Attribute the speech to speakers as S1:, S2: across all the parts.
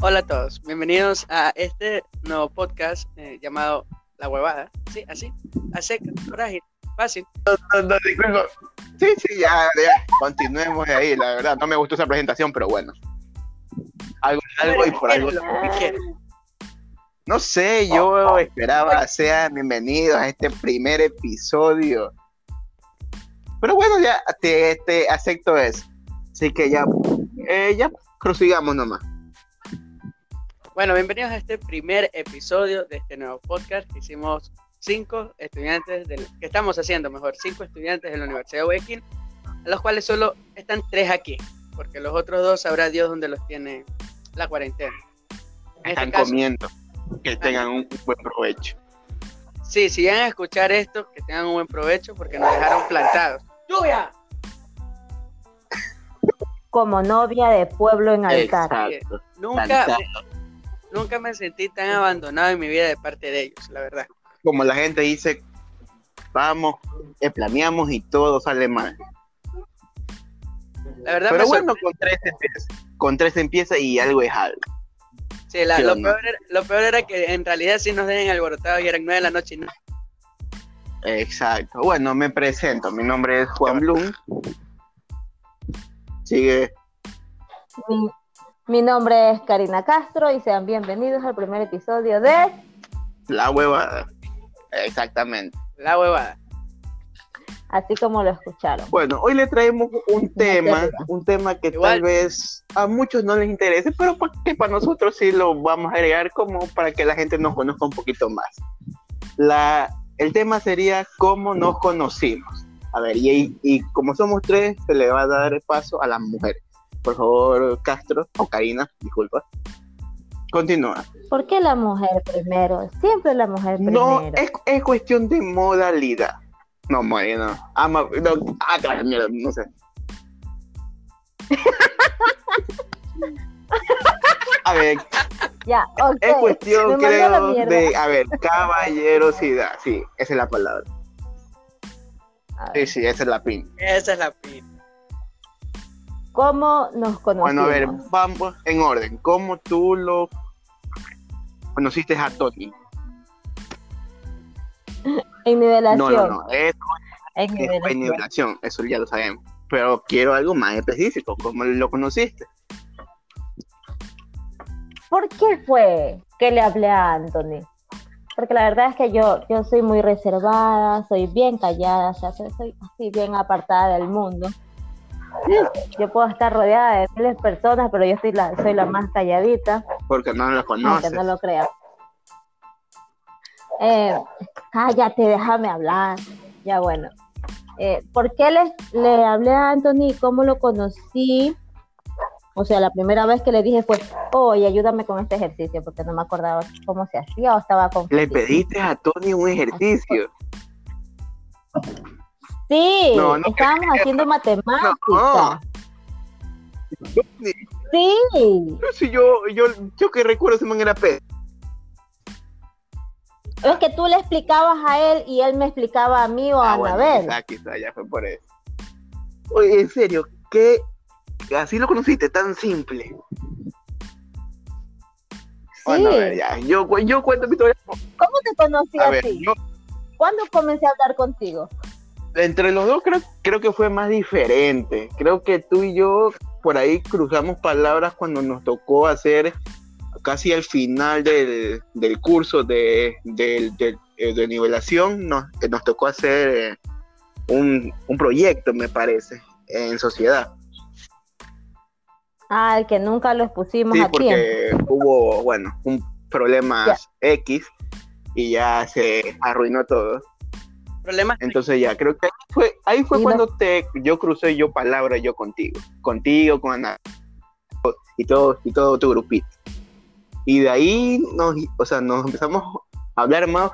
S1: Hola a todos, bienvenidos a este nuevo podcast eh, llamado La Huevada. Sí, así, a seca, frágil, fácil.
S2: No, no, disculpa. Sí, sí, ya, ya. Continuemos de ahí, la verdad. No me gustó esa presentación, pero bueno. Algo, algo y por algo. No sé, yo esperaba sean bienvenidos a este primer episodio. Pero bueno, ya te, te acepto eso. Así que ya, eh, ya prosigamos nomás.
S1: Bueno, bienvenidos a este primer episodio de este nuevo podcast que hicimos cinco estudiantes, del, que estamos haciendo mejor, cinco estudiantes de la Universidad de Huequín, a los cuales solo están tres aquí, porque los otros dos sabrá Dios dónde los tiene la cuarentena. En
S2: Están
S1: este caso,
S2: comiendo. Que tengan un buen provecho.
S1: sí, si llegan a escuchar esto, que tengan un buen provecho porque nos dejaron plantados. ¡Lluvia!
S3: como novia de pueblo en altar.
S2: Exacto.
S1: Nunca,
S2: Plantado.
S1: Nunca me sentí tan abandonado en mi vida de parte de ellos, la verdad.
S2: Como la gente dice, vamos, eh, planeamos y todo sale mal.
S1: La verdad
S2: Pero bueno, con tres empieza. Con tres empieza y algo es algo.
S1: Sí, la-
S2: ¿Qué
S1: lo, peor era, lo peor era que en realidad sí nos dejen alborotados y eran nueve de la noche y no.
S2: Exacto. Bueno, me presento. Mi nombre es Juan Blum. Sigue.
S3: Mi, nombre es Karina Castro y sean bienvenidos al primer episodio de
S2: La huevada. Exactamente.
S1: La huevada.
S3: Así como lo escucharon.
S2: Bueno, hoy le traemos un tema,
S3: tema.
S2: un tema que
S1: Igual.
S2: tal vez a muchos no les interese, pero que para nosotros sí lo vamos a agregar como para que la gente nos conozca un poquito más. La, el tema sería cómo nos conocimos. A ver, y, y como somos tres, se le va a dar paso a las mujeres. Por favor, Castro o Karina, disculpa. Continúa.
S3: ¿Por qué la mujer primero? Siempre la mujer
S2: No,
S3: primero.
S2: es, es cuestión de modalidad. No, Mari, no. Ama, no. Ah, te vas a la mierda, no sé. A ver,
S3: Ya, ok.
S2: es cuestión,
S3: Me
S2: creo, de, a ver, caballerosidad. Sí, esa es la palabra. Sí, sí, esa es la pin.
S1: Esa es la pin.
S3: ¿Cómo nos conocimos?
S2: Bueno, a ver, vamos en orden. ¿Cómo tú lo conociste a Tony?
S3: En nivelación.
S2: No, no, no. Es,
S3: En
S2: es
S3: nivelación.
S2: en nivelación, eso ya lo sabemos. Pero quiero algo más específico. ¿Cómo lo conociste?
S3: ¿Por qué fue que le hablé a Anthony? Porque la verdad es que yo, yo soy muy reservada, soy bien callada, o sea, soy, soy así bien apartada del mundo. Yo puedo estar rodeada de miles de personas, pero yo soy la, soy la más calladita,
S2: Porque no lo conoces.
S3: no lo creas. Eh, cállate, déjame hablar. Ya bueno. Eh, ¿Por qué le, le hablé a Anthony? ¿Cómo lo conocí? O sea, la primera vez que le dije fue, oye, ayúdame con este ejercicio, porque no me acordaba cómo se hacía o estaba
S2: Le
S3: confundido.
S2: pediste a Tony un ejercicio.
S3: Sí,
S2: No, no
S3: estábamos haciendo matemáticas.
S2: No.
S3: Sí,
S2: Pero si yo, yo, yo que recuerdo ese man era Pedro.
S3: es que tú le explicabas a él y él me explicaba a mí o a
S2: Ah, bueno,
S3: Anabel.
S2: quizá, quizá, ya fue por eso. Oye, en serio, ¿qué? Así lo conociste, tan simple. Bueno, a ver,
S3: Sí.
S2: ya. Yo, yo cuento mi historia.
S3: ¿Cómo te conocí
S2: A
S3: a
S2: ver, yo,
S3: ¿Cuándo comencé a hablar contigo?
S2: Entre los dos creo, creo que fue más diferente. Creo que tú y yo por ahí cruzamos palabras cuando nos tocó hacer casi al final del, del curso de, eh, de nivelación, nos, que nos tocó hacer eh, un, un proyecto, me parece, en sociedad.
S3: Ah, el que nunca los pusimos
S2: Sí,
S3: a tiempo.
S2: porque hubo, bueno, un problema X y ya se arruinó todo.
S1: Problemas.
S2: Entonces ya, creo que ahí fue, ahí fue cuando te, yo crucé yo palabra yo contigo, contigo, con Ana y todo, y todo tu grupito. Y de ahí nos, o sea, nos empezamos a hablar más,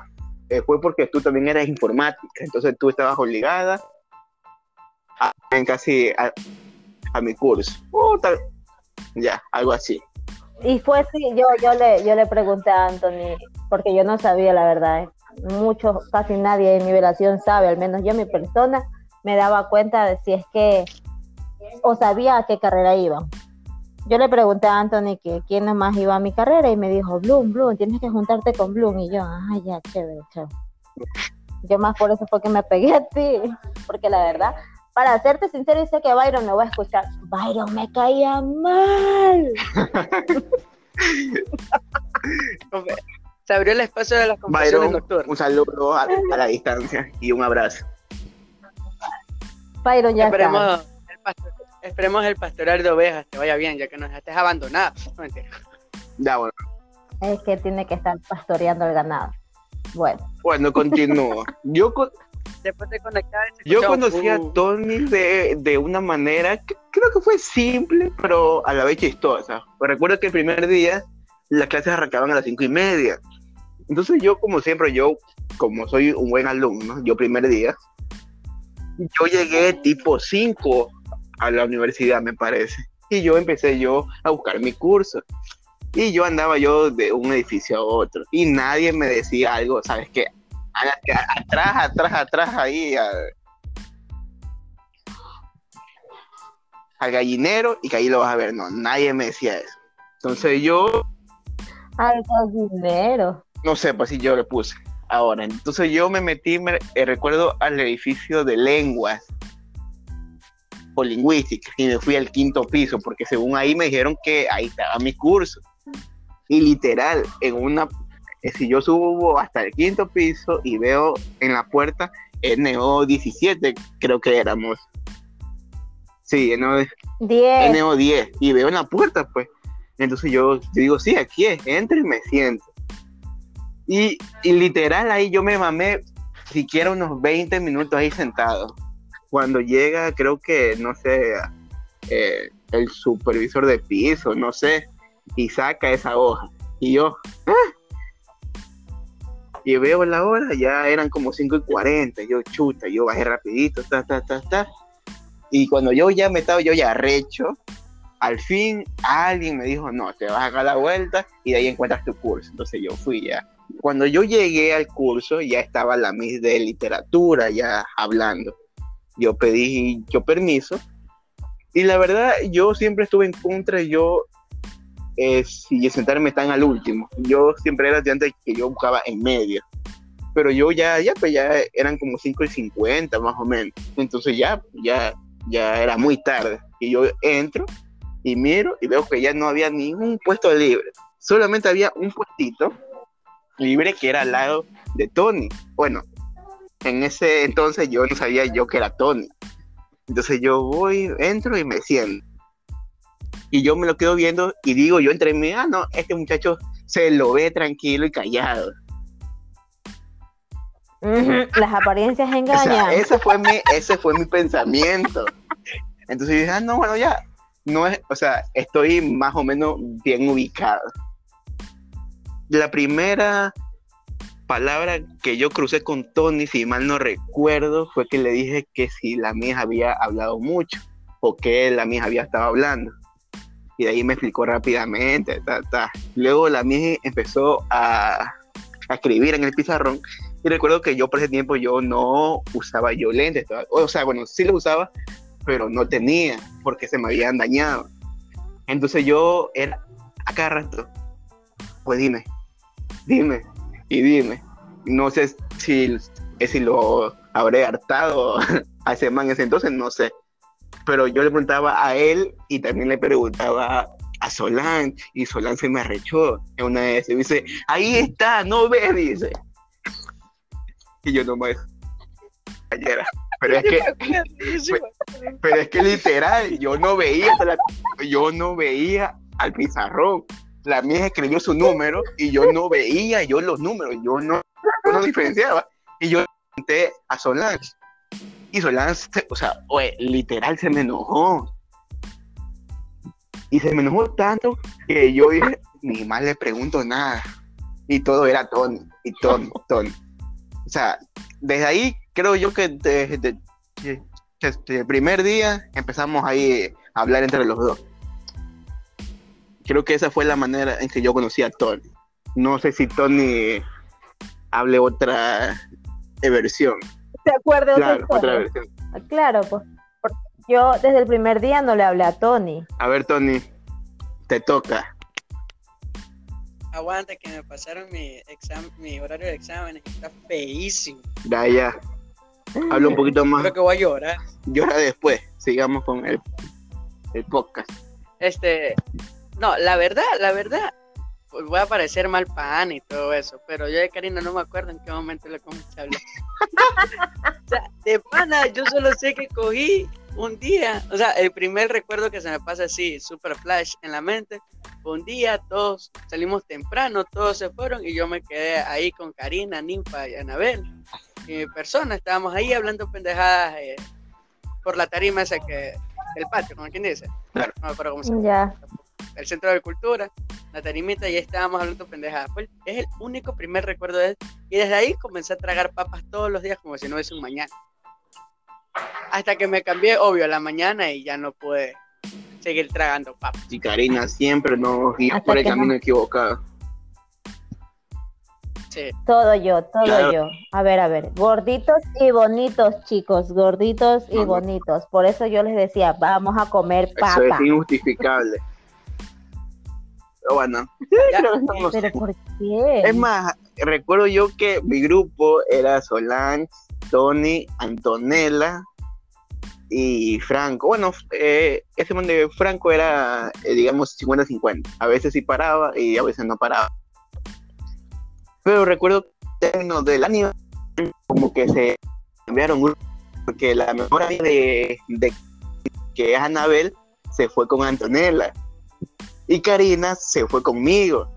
S2: eh, fue porque tú también eras informática, entonces tú estabas obligada a en casi a, a mi curso. Oh, tal- ya, algo así.
S3: Y fue así, yo, yo, le, yo le pregunté a Anthony, porque yo no sabía la verdad. Muchos, casi nadie de nivelación sabe, al menos yo, mi persona, me daba cuenta de si es que, o sabía a qué carrera iban. yo le pregunté a Anthony que quién más iba a mi carrera y me dijo, Bloom, Bloom, tienes que juntarte con Bloom. Y yo, ah, ya, chévere, chévere. Yo más por eso fue que me pegué a ti, porque la verdad, para serte sincero, y sé que Byron me va a escuchar. Byron me caía mal.
S1: Se abrió el espacio de las conversaciones
S2: Byron, un saludo a, a, la distancia y un abrazo.
S3: Byron ya
S1: esperemos, El pastor, esperemos el pastoral de ovejas te vaya bien, ya que nos estés abandonado. No.
S2: Ya, bueno.
S3: Es que tiene que estar pastoreando el ganado. Bueno.
S2: Bueno, continúo. Yo,
S1: Después de conectar,
S2: yo conocí a Tony de, de, una manera que creo que fue simple, pero a la vez chistosa. Recuerdo que el primer día las clases arrancaban a las cinco y media. Entonces yo, como siempre, yo, como soy un buen alumno, yo primer día, yo llegué tipo 5 a la universidad, me parece. Y yo empecé yo a buscar mi curso. Y yo andaba yo de un edificio a otro. Y nadie me decía algo, ¿sabes qué? Atrás, atrás, atrás, ahí. al gallinero y que ahí lo vas a ver. No, nadie me decía eso. Entonces yo...
S3: Al gallinero.
S2: No sé, pues si yo le puse. Ahora, entonces yo me metí, me, eh, recuerdo, al edificio de lenguas o lingüística y me fui al quinto piso porque según ahí me dijeron que ahí estaba mi curso. Y literal, en una, eh, si yo subo hasta el quinto piso y veo en la puerta NO 17, creo que éramos. Sí, NO 10. NO 10. Y veo en la puerta, pues. Entonces yo, digo, sí, aquí es, entro y me siento. Y, literal ahí yo me mamé siquiera unos 20 minutos ahí sentado. Cuando llega, creo que, no sé, eh, el supervisor de piso, no sé, y saca esa hoja. Y yo, ¡ah! y veo la hora, ya eran como 5 y 40, yo chuta, yo bajé rapidito, ta, ta, ta, ta. Y cuando yo ya me estaba yo ya recho, al fin alguien me dijo, no, te vas a dar la vuelta y de ahí encuentras tu curso. Entonces yo fui ya cuando yo llegué al curso, ya estaba la Miss de literatura ya hablando. Yo pedí yo permiso. Y la verdad, yo siempre estuve en contra. Yo, eh, si sentarme tan al último, yo siempre era antes que yo buscaba en medio. Pero yo ya, ya, pues ya eran como 5 y 50 más o menos. Entonces ya, ya, ya era muy tarde. Y yo entro y miro y veo que ya no había ningún puesto libre. Solamente había un puestito libre que era al lado de Tony. Bueno, en ese entonces yo no sabía yo que era Tony. Entonces yo voy, entro y me siento. Y yo me lo quedo viendo y digo yo entre mí, ah, no, este muchacho se lo ve tranquilo y callado.
S3: Las apariencias engañan.
S2: ese fue mi, ese fue mi pensamiento. Entonces dije, ah, no, bueno, ya, no es, o sea, estoy más o menos bien ubicado la primera palabra que yo crucé con Tony, si mal no recuerdo, fue que le dije que si la mía había hablado mucho o que la mía había estado hablando. Y de ahí me explicó rápidamente. Luego la mía empezó a, escribir en el pizarrón. Y recuerdo que yo por ese tiempo yo no usaba yo lentes. O sea, bueno, sí lo usaba, pero no tenía porque se me habían dañado. Entonces yo era a cada rato, pues dime, dime y dime. No sé si, si lo habré hartado a ese man ese entonces, no sé. Pero yo le preguntaba a él y también le preguntaba a Solán y Solán se me arrechó en una vez y dice, ahí está, no ves, dice. Y yo no me pero es que pero es que literal yo no veía yo no veía al pizarrón la mía escribió su número y yo no veía yo los números, yo no, no diferenciaba. Y yo pregunté a Solange. Y Solange, o sea, literal se me enojó. Y se me enojó tanto que yo dije, ni más le pregunto nada. Y todo era Tony, y Tony, Tony. O sea, desde ahí creo yo que desde, desde el primer día empezamos ahí a hablar entre los dos creo que esa fue la manera en que yo conocí a Tony. No sé si Tony hable otra versión.
S3: ¿Te acuerdas claro, otra, versión? Claro, pues yo desde el primer día no le hablé a Tony.
S2: A ver, Tony, te toca.
S1: Aguanta que me pasaron mi, exam mi horario de exámenes. Está feísimo.
S2: Ya, ya. Habla un poquito más.
S1: Creo que voy a llorar.
S2: Llora después. Sigamos con el, el podcast.
S1: Este, no, la verdad, la verdad, pues voy a parecer mal pan y todo eso, pero yo de Karina no me acuerdo en qué momento le comencé a hablar. o sea, de pana, yo solo sé que cogí un día, o sea, el primer recuerdo que se me pasa así, super flash en la mente, un día todos salimos temprano, todos se fueron y yo me quedé ahí con Karina, Ninfa y Anabel. Y mi persona, estábamos ahí hablando pendejadas eh, por la tarima esa que, el patio, como quien dice.
S2: Claro.
S1: No me acuerdo cómo se llama.
S3: Ya.
S1: El centro de cultura, la tarimita, y ahí estábamos hablando pendejadas. Fue el- es el único primer recuerdo de él. Y desde ahí comencé a tragar papas todos los días como si no hubiese un mañana. Hasta que me cambié, obvio, a la mañana y ya no pude seguir tragando papas.
S2: Y Karina siempre nos guía
S3: Hasta
S2: por el camino equivocado.
S1: Sí.
S3: Todo yo, todo
S2: Claro.
S3: yo. A ver, a ver. Gorditos y bonitos, chicos. Gorditos y bonitos. Por eso yo les decía, vamos a comer
S2: Eso
S3: papa.
S2: es injustificable. Pero bueno,
S1: Ya,
S2: creo que estamos-
S3: Pero ¿por qué?
S2: Es más, recuerdo yo que mi grupo era Solange, Tony, Antonella y Franco. Bueno, eh, ese man de Franco era, eh, digamos, 50-50. A veces sí paraba y a veces no paraba. Pero recuerdo que en términos del anime, como que se cambiaron grupos, porque la mejor amiga de, de- que es Anabel se fue con Antonella y Karina se fue conmigo.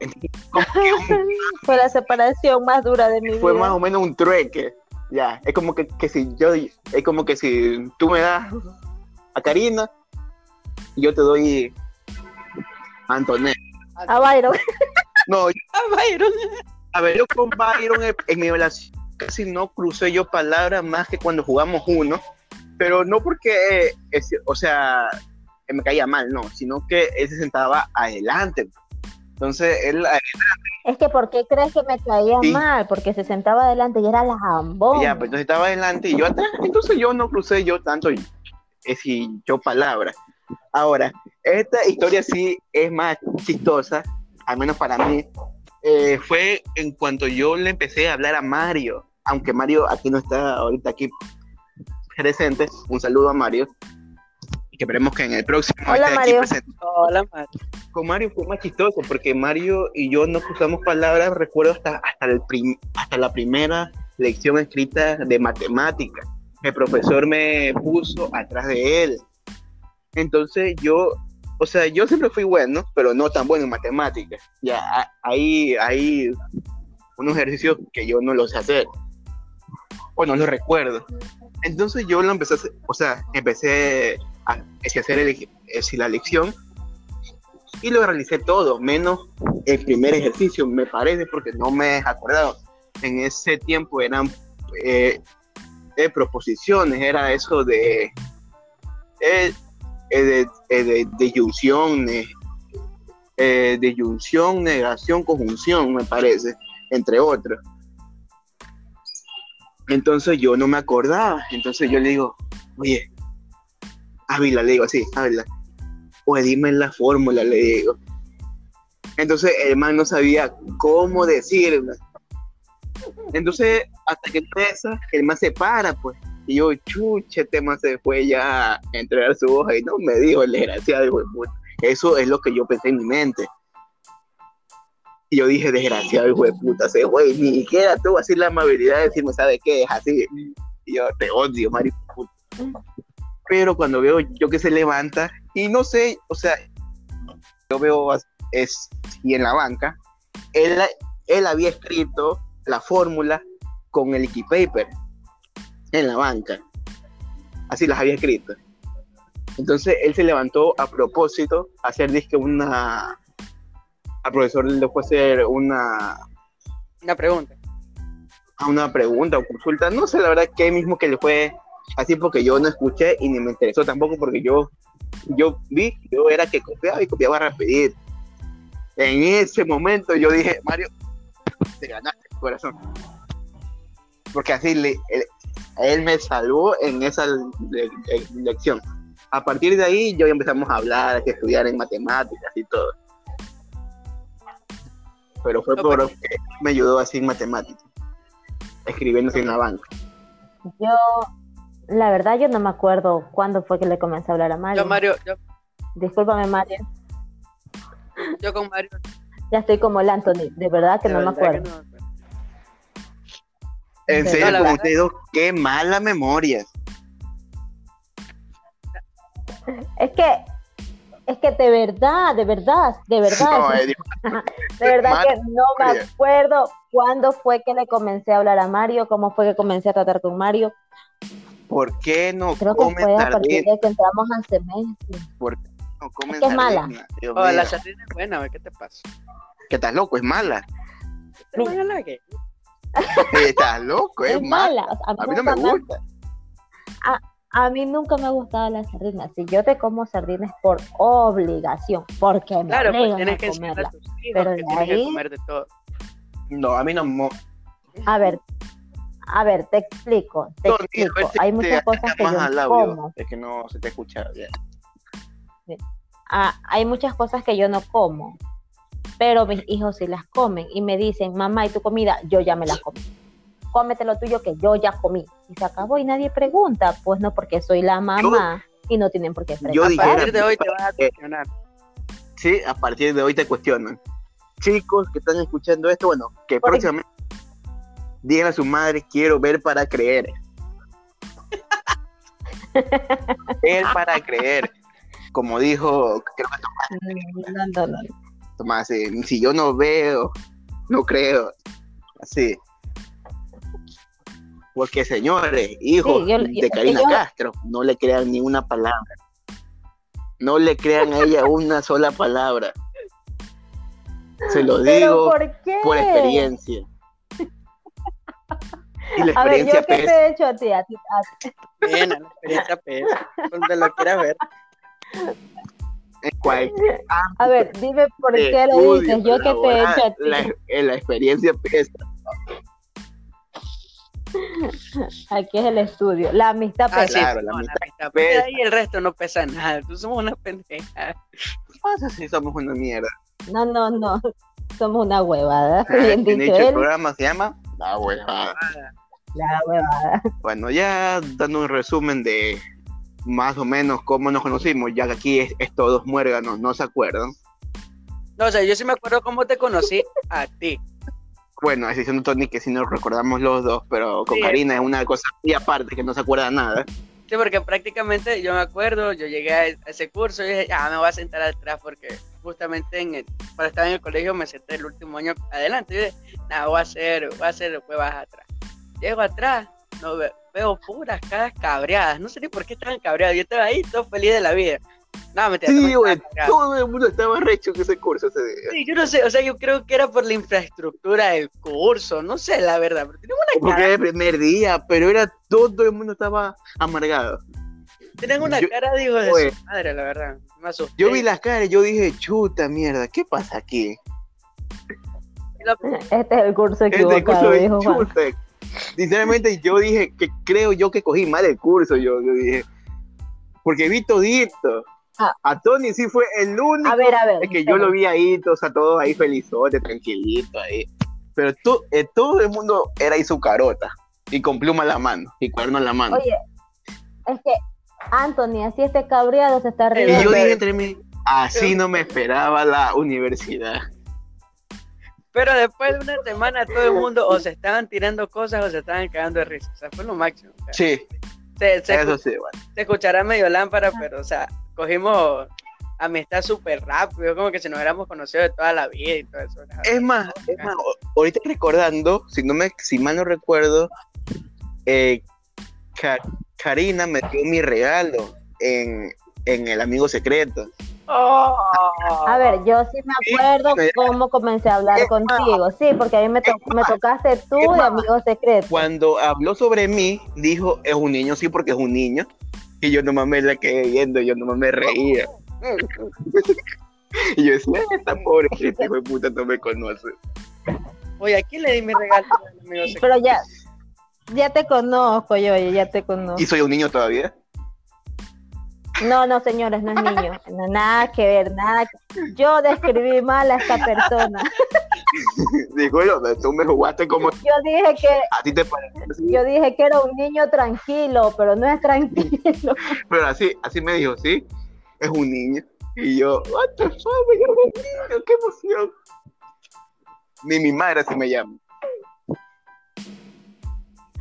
S2: Entonces, un-
S3: Fue la separación más dura de mi
S2: fue
S3: vida.
S2: más o menos un trueque. Ya, es como que, que si yo, es como que si tú me das a Karina, yo te doy a Antonella.
S3: A Byron.
S2: No,
S1: Ah, Byron.
S2: a ver, yo con Byron en, en mi relación casi no crucé yo palabras más que cuando jugamos uno, pero no porque, eh, es- o sea, que me caía mal, no, sino que él se sentaba adelante. Entonces, él, eh,
S3: Es que ¿por qué crees que me caía
S2: Sí.
S3: mal? Porque se sentaba adelante y era la jambón.
S2: Ya, pues entonces estaba adelante y yo atrás. Entonces yo no crucé yo tanto, es decir, yo palabras. Ahora, esta historia sí es más chistosa, al menos para mí. eh, fue en cuanto yo le empecé a hablar a Mario, aunque Mario aquí no está ahorita aquí presente. Un saludo a Mario. Que esperemos que en el próximo
S3: Hola,
S2: esté aquí
S3: Mario.
S2: presente
S1: Hola, Mar.
S2: con Mario fue más chistoso porque Mario y yo no cruzamos palabras, recuerdo hasta, hasta, el prim- hasta la primera lección escrita de matemática. El profesor me puso atrás de él. Entonces yo, o sea, yo siempre fui bueno, pero no tan bueno en matemáticas. Ya ahí hay unos ejercicios que yo no los sé hacer. O no los recuerdo. Entonces yo lo empecé a hacer, o sea, empecé a, a hacer la lección y lo realicé todo, menos el primer ejercicio, me parece, porque no me he acordado. En ese tiempo eran eh, proposiciones, era eso de, eh, eh, de, eh, de, eh, disyunción, negación, conjunción, me parece, entre otros. Entonces yo no me acordaba, entonces yo le digo, oye, Ávila, le digo así, Ávila, pues dime la fórmula, le digo. Entonces el man no sabía cómo decirla. Entonces, hasta que empieza, el man se para, pues. Y yo, chuche, este man se fue ya a entregar su hoja y no me dijo el desgraciado, hijo de puta. Eso es lo que yo pensé en mi mente. Y yo dije, desgraciado, hijo de puta, se fue. Ni siquiera tuvo así la amabilidad de decirme, ¿sabe qué? Es así. Y yo, te odio, Mario. Pero cuando veo yo que se levanta, y no sé, o sea, yo veo es y en la banca, él, él había escrito la fórmula con el paper en la banca. Así las había escrito. Entonces él se levantó a propósito a hacer disque una. Al profesor le fue a hacer una,
S1: Una pregunta.
S2: a una pregunta o consulta. No sé la verdad qué mismo que le fue así porque yo no escuché y ni me interesó tampoco porque yo, yo vi, yo era que copiaba y copiaba rapidito. En ese momento yo dije, Mario, te ganaste el corazón. Porque así le, él, él me salvó en esa le- le- lección. a partir de ahí yo empezamos a hablar, a estudiar en matemáticas y todo. Pero fue
S1: No,
S2: por
S1: pero-
S2: que me ayudó así en matemáticas, escribiendo en la banca.
S3: Yo, la verdad, yo no me acuerdo cuándo fue que le comencé a hablar a Mario.
S1: Yo, Mario, yo,
S3: Discúlpame, Mario.
S1: yo con Mario.
S3: Ya estoy como el Anthony. De verdad que
S1: de
S3: no me
S1: verdad
S3: acuerdo.
S1: no.
S2: En serio,
S1: verdad-
S2: ustedes dos, qué mala memoria.
S3: Es que, es que de verdad, de verdad, de verdad,
S2: No, eh,
S3: de verdad
S2: mal
S3: que no me acuerdo cuándo fue que le comencé a hablar a Mario, cómo fue que comencé a tratar con Mario.
S2: ¿Por qué no
S3: Creo que
S2: comen
S3: fue a partir
S2: sardinas?
S3: de que entramos al semestre.
S2: No comen
S3: Es que es mala.
S2: Dios
S1: Oh, la sardina es buena, güey, ¿qué te pasa?
S2: Que estás loco, es mala.
S1: ¿Te a la que?
S2: Estás loco, es,
S3: Es
S2: mala.
S3: mala. o sea,
S2: A mí no me gusta.
S3: A mí nunca me ha gustado la sardina. Si yo te como sardinas por obligación, porque me
S1: Claro, pues tienes
S3: a
S1: que
S3: comerla.
S1: a tus hijos
S3: Pero
S1: que
S3: de
S1: tienes que comer de todo.
S2: No, a mí no.
S3: A ver, a ver, te explico, te
S2: Tony,
S3: explico.
S2: si
S3: Hay
S2: te
S3: muchas cosas que yo no como.
S2: Es que no se te escucha bien.
S3: Ah, hay muchas cosas que yo no como, pero mis hijos sí las comen y me dicen, mamá, ¿y tu comida? Yo ya me la comí. Cómete lo tuyo que yo ya comí. Y se acabó y nadie pregunta. Pues no, porque soy la mamá y no tienen por qué
S2: yo
S3: preguntar.
S1: A partir de hoy te vas a cuestionar.
S2: Sí, a partir de hoy te cuestionan. Chicos que están escuchando esto, bueno, que
S3: Por
S2: próximamente digan a su madre, quiero ver para creer. ver para creer. Como dijo, creo que
S3: No, no, no.
S2: Tomás, eh, si yo no veo, no creo. Así. Porque señores, hijos
S3: Sí, yo- yo-
S2: de Karina
S3: yo-
S2: Castro, no le crean ni una palabra. No le crean a ella una sola palabra. Se lo
S3: ¿Pero
S2: digo
S3: por
S2: experiencia. Y la
S3: A ver, ¿yo qué
S2: pesa.
S3: te he hecho a ti? A ti, a ti.
S1: Bien, la experiencia pesa. Donde lo quieras ver.
S2: en cualquier
S3: A ver, dime por qué lo dices. ¿Yo qué te he hecho a ti?
S2: La, en la experiencia pesa.
S3: Aquí es el estudio. La amistad
S1: Ah,
S3: pesa.
S1: sí,
S2: Claro, la
S1: no,
S2: amistad
S1: amistad
S2: pesa.
S1: pesa. Y el resto no pesa nada. Tú somos una pendeja.
S2: ¿Qué pasa si somos una mierda?
S3: No, no, no. Somos una huevada.
S2: Ah,
S3: Bien dicho
S2: el programa se llama La Huevada.
S3: La huevada.
S2: Bueno, ya dando un resumen de más o menos cómo nos conocimos, ya que aquí es, es todos muérganos, ¿no se acuerdan?
S1: No, o sea, yo sí me acuerdo cómo te conocí a ti.
S2: Bueno, a excepción de Tony, que sí nos recordamos los dos, pero con
S1: Sí.
S2: Karina es una cosa muy aparte, que no se acuerda nada.
S1: Sí, porque prácticamente yo me acuerdo, yo llegué a ese curso y dije, ah, me voy a sentar atrás porque justamente en el, cuando estaba en el colegio me senté el último año adelante. Y dije, nada, voy a hacer, voy a hacer huevas atrás. Llego atrás, no ve- veo puras caras cabreadas. No sé ni por qué estaban cabreadas. Yo estaba ahí todo feliz de la vida. No, me
S2: Sí, güey, todo el mundo estaba recho en ese curso ese día.
S1: Sí, yo no sé, o sea, yo creo que era por la infraestructura del curso, no sé la verdad, pero una
S2: Porque
S1: cara,
S2: era el primer día, pero era todo el mundo estaba amargado.
S1: Tenían una
S2: yo-
S1: cara, digo, de
S2: Oye.
S1: su madre, la verdad. Me asusté.
S2: Yo vi las caras y yo dije, chuta mierda, ¿qué pasa aquí?
S3: Este es el curso
S2: Este
S3: equivocado,
S2: curso de
S3: dijo Juan.
S2: Sinceramente, yo dije que creo yo que cogí mal el curso. Yo, yo dije, porque vi todito.
S3: Ah.
S2: A Tony sí fue el único
S3: A ver, a ver.
S2: es que yo lo vi ahí, todos, a todos ahí felizotes, tranquilitos ahí. Pero to- eh, todo el mundo era ahí su carota. Y con pluma en la mano, y cuerno en la mano.
S3: Oye, es que Anthony, así este cabreado se está
S2: y
S3: riendo.
S2: yo dije entre mí, así no me esperaba la universidad.
S1: Pero después de una semana todo el mundo o se estaban tirando cosas o se estaban cagando de risa. O sea, fue lo máximo. o sea,
S2: Sí,
S1: se, se
S2: eso sí, bueno.
S1: se escuchará medio lámpara, pero, o sea, cogimos amistad súper rápido, como que si nos hubiéramos conocido de toda la vida y todo eso. ¿no?
S2: Es más, es más, ahorita recordando, si no me, si mal no recuerdo, eh, Ka- Karina me dio mi regalo en, en el amigo secreto.
S1: Oh.
S3: A ver, yo sí me acuerdo
S2: Sí,
S3: cómo comencé a hablar
S2: más,
S3: contigo. Sí, porque a mí me, to- me
S2: más,
S3: tocaste tú de amigo secreto.
S2: Cuando habló sobre mí, dijo, es un niño, sí, porque es un niño. Y yo nomás me la quedé viendo, yo nomás me reía. y yo decía, esta pobre este hijo de puta no me conoce.
S1: Oye, ¿a quién le di mi regalo al amigo secreto?
S3: Pero ya, ya te conozco yo, ya te conozco.
S2: ¿Y soy un niño todavía?
S3: No, no, señores, no es niño. No, nada que ver, nada. que- Yo describí mal a esta persona.
S2: Disculpa, tú me jugaste como
S3: Yo dije que
S2: a ti te parece así,
S3: yo dije que era un niño tranquilo, pero no es tranquilo.
S2: pero así, así me dijo, sí, es un niño. Y yo, what the fuck, llamo un niño, qué emoción. Ni mi madre así me llama.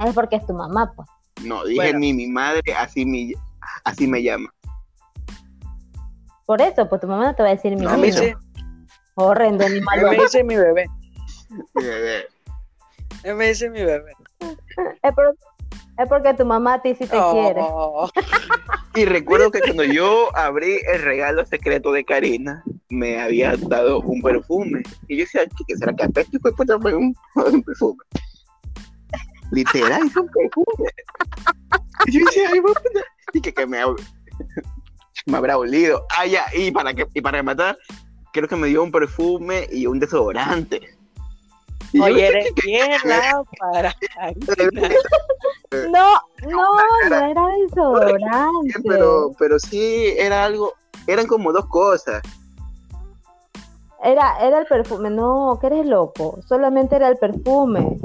S3: Es porque es tu mamá, pues.
S2: No, dije
S1: Bueno.
S2: ni mi madre así me, así me llama.
S3: Por eso, pues tu mamá no te va a decir mi
S2: No,
S1: A mí
S3: niño.
S1: sí,
S3: Horrendo
S1: a mí
S3: animal.
S1: me dice mi bebé.
S2: Mi bebé.
S1: Me dice mi bebé.
S3: Es, por- es porque tu mamá a ti sí te quiere.
S2: Y recuerdo que cuando yo abrí el regalo secreto de Karina, me había dado un perfume. Y yo decía, ¿qué, será que? Pues puta, fue un, un perfume. Literal, es un perfume. Y yo decía, ay, puta. Y que, que me, me habrá olido. Ah, ya, y para, que, y para rematar, creo que me dio un perfume y un desodorante. Y yo,
S1: Oye, eres bien lámpara.
S3: No, no, no era desodorante.
S2: pero, pero sí era algo, eran como dos cosas.
S3: Era, era el perfume. No, que eres loco. Solamente era el perfume.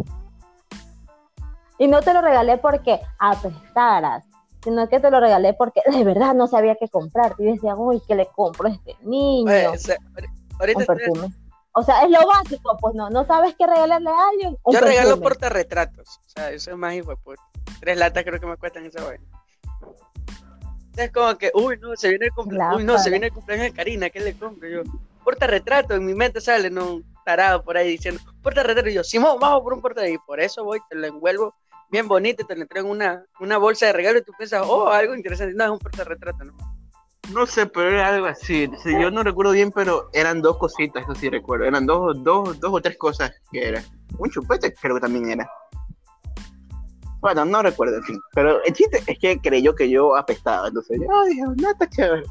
S3: Y no te lo regalé porque apestaras, sino que te lo regalé porque de verdad no sabía qué comprar. Y decía, uy, ¿qué le compro a este niño?
S1: Oye, o sea, ahorita
S3: un. O sea, es lo básico, pues no, no sabes qué regalarle a alguien.
S1: Yo regalo
S3: perfume.
S1: portarretratos. O sea, eso es más de puta. Tres latas creo que me cuestan esa vaina. Es como que, uy, no, se viene el cumpleaños, uy, no, se viene el cumpleaños de Karina, ¿qué le compro yo? Portarretrato, en mi mente sale, no, tarado por ahí diciendo, portarretrato, y yo, Simón, vamos por un portarretrato, y por eso voy, te lo envuelvo bien bonito, y te lo entrego en una, una bolsa de regalo, y tú piensas, oh, algo interesante, no, es un portarretrato, no.
S2: No sé, pero era algo así. Sí, yo no recuerdo bien, pero eran dos cositas, eso sí recuerdo. Eran dos, dos, dos o tres cosas que era. Un chupete creo que también era. Bueno, no recuerdo, en fin. Pero el chiste es que creyó que yo apestaba. Entonces, ay, Dios, no está chévere.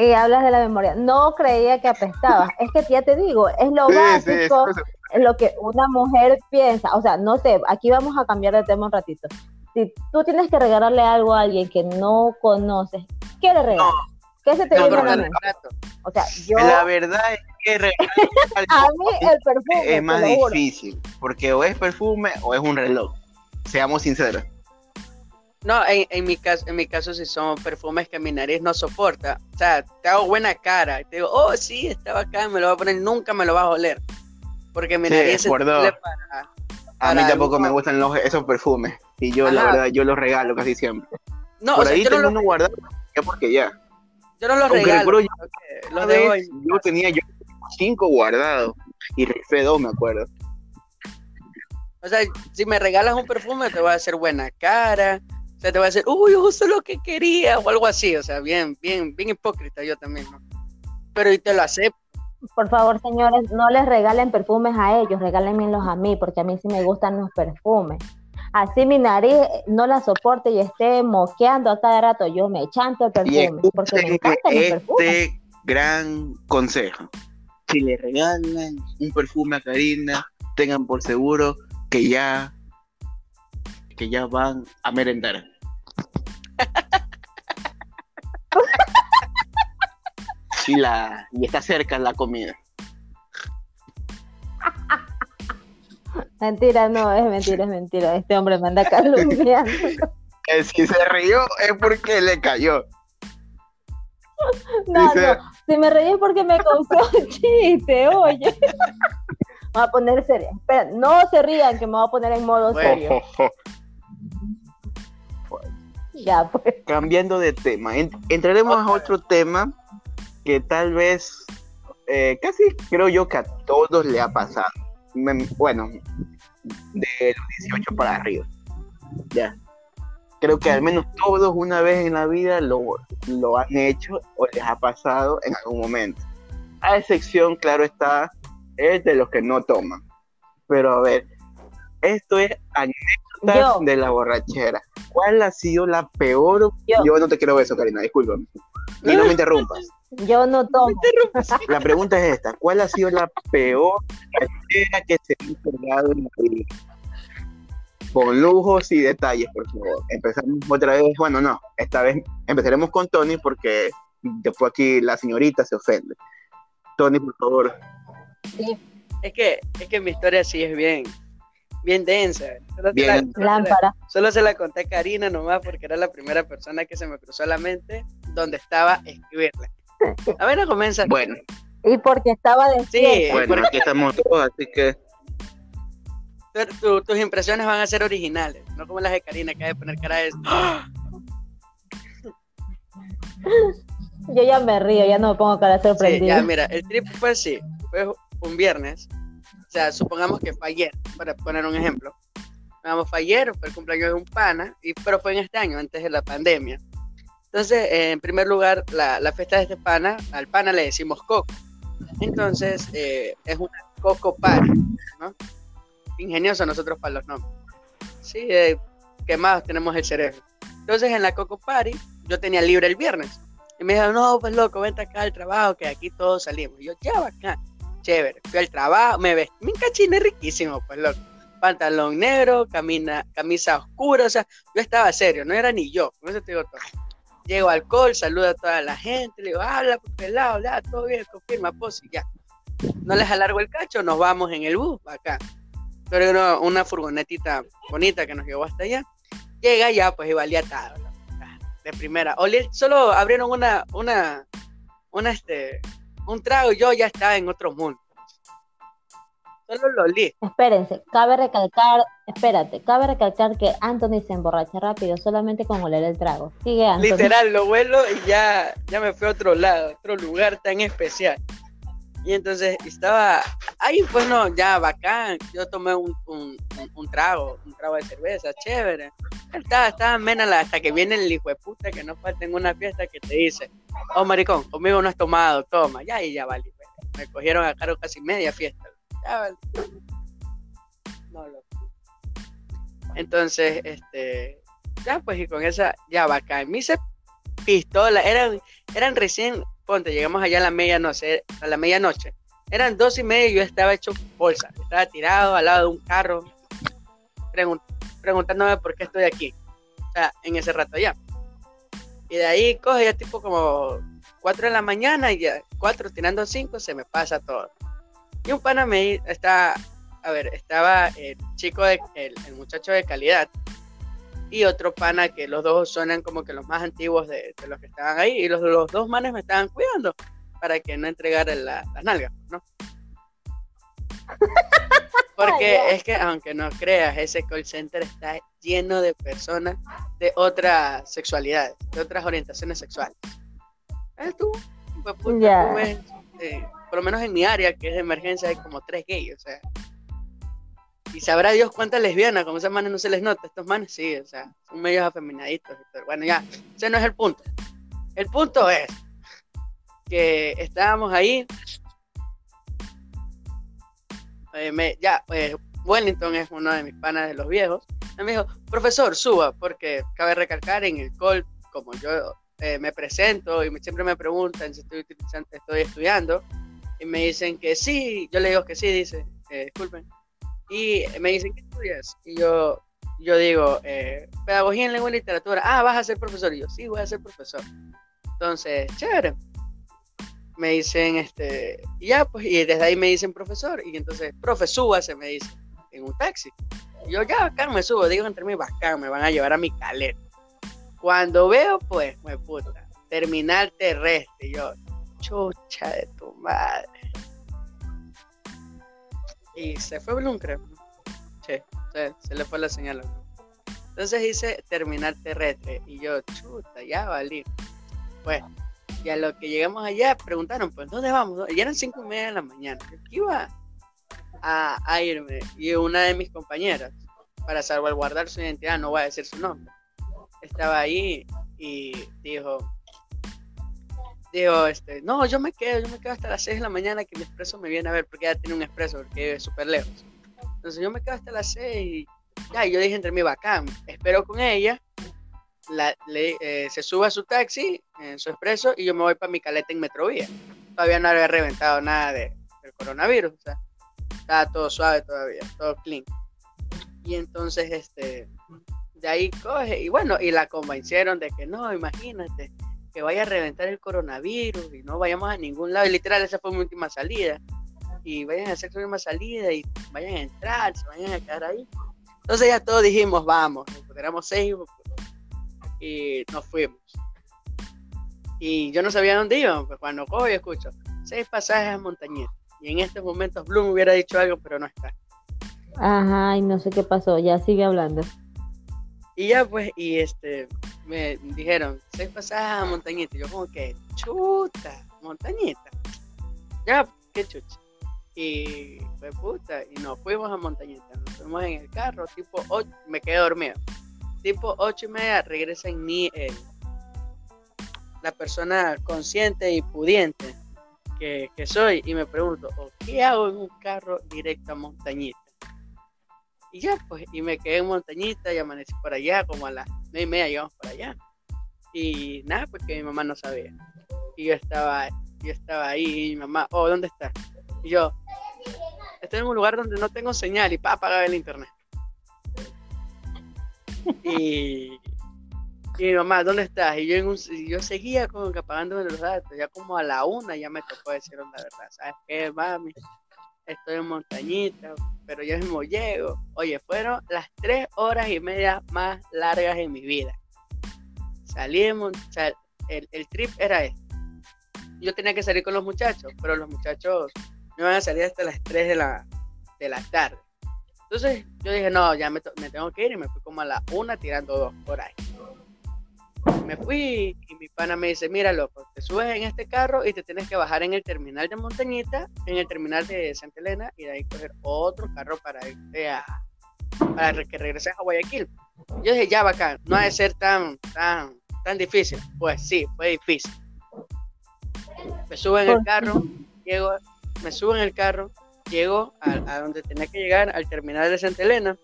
S3: Y hablas de la memoria. No creía que apestabas. es que ya te digo, es lo
S2: Sí, sí,
S3: básico, es lo que una mujer piensa. O sea, no sé, aquí vamos a cambiar de tema un ratito. Si tú tienes que regalarle algo a alguien que no conoces, ¿qué le regalas? ¿Qué se te
S2: No,
S3: viene a
S2: no,
S3: la
S2: no.
S3: O sea, yo,
S2: La verdad es que regalar
S3: a
S2: algo
S3: mí el perfume,
S2: es más difícil. Porque o es perfume o es un reloj. Seamos sinceros.
S1: No, en, en mi caso, en mi caso si son perfumes que mi nariz no soporta. O sea, te hago buena cara. y Te digo, oh sí, estaba acá, me lo voy a poner, nunca me lo vas a oler. Porque mi
S2: Sí,
S1: nariz para.
S2: A mí tampoco
S1: algo-
S2: me gustan los, esos perfumes. Y yo, la verdad, yo los regalo casi siempre.
S1: No,
S2: Por
S1: o sea,
S2: ahí
S1: yo no,
S2: tengo
S1: los,
S2: uno guardado. Ya porque ya.
S1: yo no los
S2: Aunque
S1: regalo.
S2: recuerdo yo
S1: Los
S2: yo tenía yo cinco guardados y rifé dos, me acuerdo.
S1: O sea, si me regalas un perfume, te voy a hacer buena cara. O sea, te voy a decir, uy, justo lo que quería, o algo así. O sea, bien, bien, bien hipócrita yo también, ¿no? Pero y te lo acepto.
S3: Por favor, señores, no les regalen perfumes a ellos, regálenmelos a mí, porque a mí sí me gustan los perfumes. Así mi nariz no la soporte y esté moqueando a cada rato, yo me chanto el
S2: Y
S3: perfume, porque me encantan los perfumes.
S2: este gran consejo. Si le regalan un perfume a Karina, tengan por seguro que ya que ya van a merendar. Sí, la, y está cerca la comida.
S3: Mentira, no, es mentira, es mentira. Este hombre me anda calumniando.
S2: Si se rió es porque le cayó.
S3: No,
S2: Dice-
S3: no, si me reí es porque me causó un chiste, oye. Me voy a poner seria. Espera, no se rían que me voy a poner en modo serio. Ya, pues.
S2: Cambiando de tema, en- entraremos a otro tema que tal vez, eh, casi creo yo que a todos le ha pasado. Bueno, de los 18 para arriba. Ya. Creo que al menos todos una vez en la vida lo, lo han hecho o les ha pasado en algún momento. A excepción, claro está, es de los que no toman. Pero a ver, esto es anécdotas
S3: Yo.
S2: de la borrachera. ¿Cuál ha sido la peor?
S3: Yo.
S2: no te quiero eso, Karina, discúlpame. Y no me interrumpas.
S3: Yo no tomo.
S2: La pregunta es esta: ¿Cuál ha sido la peor borrachera que se ha encargado en la vida? con lujos y detalles, por favor. Empezamos otra vez, bueno, no, esta vez empezaremos con Tony porque después aquí la señorita se ofende. Tony, por favor.
S1: Es que, es que mi historia sí es bien, bien densa. Solo,
S2: Bien.
S1: Se la, solo se la-
S3: Lámpara.
S1: solo se la conté a Karina nomás porque era la primera persona que se me cruzó la mente donde estaba escribirla. A ver, no comienza.
S2: Bueno,
S3: Y porque estaba de
S1: Sí,
S3: fiesta.
S2: bueno,
S1: porque-
S2: aquí estamos todos, así que
S1: tu- tu- tus impresiones van a ser originales, no como las de Karina que hay de poner cara de... ¡Ah!
S3: Yo ya me río, ya no me pongo cara
S1: Sí,
S3: sorprendida.
S1: ya, mira, el trip fue así, fue un viernes, o sea, supongamos que fue ayer, para poner un ejemplo. Vamos, fue ayer, fue el cumpleaños de un pana, y, pero fue en este año, antes de la pandemia. Entonces, eh, en primer lugar, la, la fiesta de este pana, al pana le decimos coco. Entonces, eh, es una coco party, ¿no? Ingenioso nosotros para los nombres. Sí, eh, quemados tenemos el cerebro. Entonces, en la coco party, yo tenía libre el viernes. Y me dijeron, no, pues loco, vente acá al trabajo, que aquí todos salimos. Y yo, ya, bacán, chévere. Fui al trabajo, me vestí, me encachiné riquísimo, pues loco. Pantalón negro, camina, camisa oscura, o sea, yo estaba serio, no era ni yo, eso te digo todo. Llego al call, saludo a toda la gente, le digo, habla, pues, pelado, ya, todo bien, confirma, pues, y ya. No les alargo el cacho, nos vamos en el bus, acá. Pero una, una furgonetita bonita que nos llevó hasta allá. Llega ya, pues, y valía atado, ah, de primera. Olí- solo abrieron una, una, una, este, un trago, y yo ya estaba en otro mundo. Solo lo olí.
S3: Espérense, cabe recalcar, espérate, cabe recalcar que Anthony se emborracha rápido solamente con oler el trago. Sigue Anthony.
S1: Literal, lo vuelo y ya, ya me fui a otro lado, a otro lugar tan especial. Y entonces estaba ahí, pues no, ya bacán. Yo tomé un, un, un- trago, un trago de cerveza, chévere. Estaba, estaba amena hasta que viene el hijo de puta que no falta en una fiesta que te dice, oh maricón, conmigo no has tomado, toma, ya y ya vale. pues. Me cogieron a caro casi media fiesta. Ya vale. No, loco. Entonces, este, ya pues y con esa, ya bacán. Me hice pistola, eran, eran recién, ponte, llegamos allá a la medianoche, a la medianoche. Eran dos y media y yo estaba hecho bolsa. Estaba tirado al lado de un carro, pregun- preguntándome por qué estoy aquí. O sea, en ese rato ya. Y de ahí coge ya tipo como 4 de la mañana y ya 4 tirando 5 se me pasa todo. Y un pana me está, a ver, estaba el chico, de, el, el muchacho de calidad y otro pana que los dos suenan como que los más antiguos de, de los que estaban ahí y los, los dos manes me estaban cuidando para que no entregara la- las nalgas, ¿no? Porque
S3: Ay, ya.
S1: es que, aunque no creas, ese call center está lleno de personas de otras sexualidades, de otras orientaciones sexuales. ¿Sabes tú? De puta,
S3: Ya.
S1: tú ves, eh, por lo menos en mi área, que es de emergencia, hay como tres gays, o sea. Y sabrá Dios cuántas lesbianas, como esos manes no se les nota, estos manes sí, o sea, son medios afeminaditos. Bueno, ya, ese no es el punto. El punto es que estábamos ahí. eh, me- ya, eh, Wellington es uno de mis panas de los viejos. Él me dijo, profesor, suba, porque cabe recalcar en el call, como yo eh, me presento y me- siempre me preguntan si estoy, estoy estudiando, y me dicen que sí, yo le digo que sí, dice, eh, disculpen, y me dicen que estudias, y yo, yo digo, eh, pedagogía en lengua y literatura, ah, vas a ser profesor, y yo, sí, voy a ser profesor. Entonces, chévere. Me dicen, este, y ya, pues, y desde ahí me dicen profesor, y entonces, profe, súbase, me dice, en un taxi. Yo, ya, bacán, me subo, digo entre mí, bacán, me van a llevar a mi caleta. Cuando veo, pues, me puta, terminal terrestre, y yo, chucha de tu madre. Y se fue Bloom, creo. Sí, se, se le fue la señal. Entonces hice terminal terrestre, y yo, chuta, ya valí. Pues, y a lo que llegamos allá, preguntaron, pues, ¿dónde vamos? Y eran cinco y media de la mañana. Yo iba a, a irme. Y una de mis compañeras, para salvaguardar su identidad, no voy a decir su nombre, estaba ahí y dijo, dijo, este, no, yo me quedo, yo me quedo hasta las 6 de la mañana que mi expreso me viene a ver, porque ella tiene un expreso, porque vive súper lejos. Entonces yo me quedo hasta las 6 y ya, y yo dije entre mí, bacán, espero con ella, le- eh, se sube a su taxi, en su expreso, y yo me voy para mi caleta en Metrovía. Todavía no había reventado nada de, del coronavirus, o sea, estaba todo suave todavía, todo clean. Y entonces, este, de ahí coge, y bueno, y la convencieron de que no, imagínate, que vaya a reventar el coronavirus y no vayamos a ningún lado. Y literal, esa fue mi última salida. Y vayan a hacer su última salida y vayan a entrar, se vayan a quedar ahí. Entonces ya todos dijimos, vamos, éramos seis y nos fuimos. Y yo no sabía dónde íbamos, pues cuando cojo y escucho, seis pasajes a Montañeta. Y en estos momentos Bloom hubiera dicho algo, pero no está.
S3: Ajá, y no sé qué pasó, ya sigue hablando.
S1: Y ya pues, y este, me dijeron, seis pasajes a Montañita. Y yo como que, chuta, Montañita. Ya, qué chucha. Y fue puta, y nos fuimos a Montañita. Nos fuimos en el carro, tipo ocho, me quedé dormido. Tipo ocho y media regresa en mí la persona consciente y pudiente que, que soy y me pregunto, ¿qué hago en un carro directo a Montañita? Y ya, pues, y me quedé en Montañita y amanecí por allá, como a las nueve y media llegamos por allá. Y nada, pues que mi mamá no sabía. Y yo estaba, yo estaba ahí y mi mamá, oh, ¿dónde estás? Y yo, estoy en un lugar donde no tengo señal y para apagar el internet. Y, mi mamá, ¿dónde estás? Y yo, en un, yo seguía como que apagando los datos, ya como a la una ya me tocó decir la verdad, ¿sabes qué, mami? Estoy en montañita, pero yo mismo llego. Oye, fueron las tres horas y media más largas en mi vida. Salí de el, el trip era este. Yo tenía que salir con los muchachos, pero los muchachos me van a salir hasta las 3 de la, de la tarde. Entonces yo dije, no, ya me, me, tengo que ir y me fui como a la una tirando dos por ahí. Me fui y mi pana me dice, mira loco, te subes en este carro y te tienes que bajar en el terminal de Montañita, en el terminal de Santa Elena y de ahí coger otro carro para irte a, para que regreses a Guayaquil. Yo dije, ya bacán, no ha de ser tan, tan, tan difícil. Pues sí, fue difícil. Me subo en el carro, llego, me subo en el carro, llego a, donde tenía que llegar, al terminal de Santa Elena.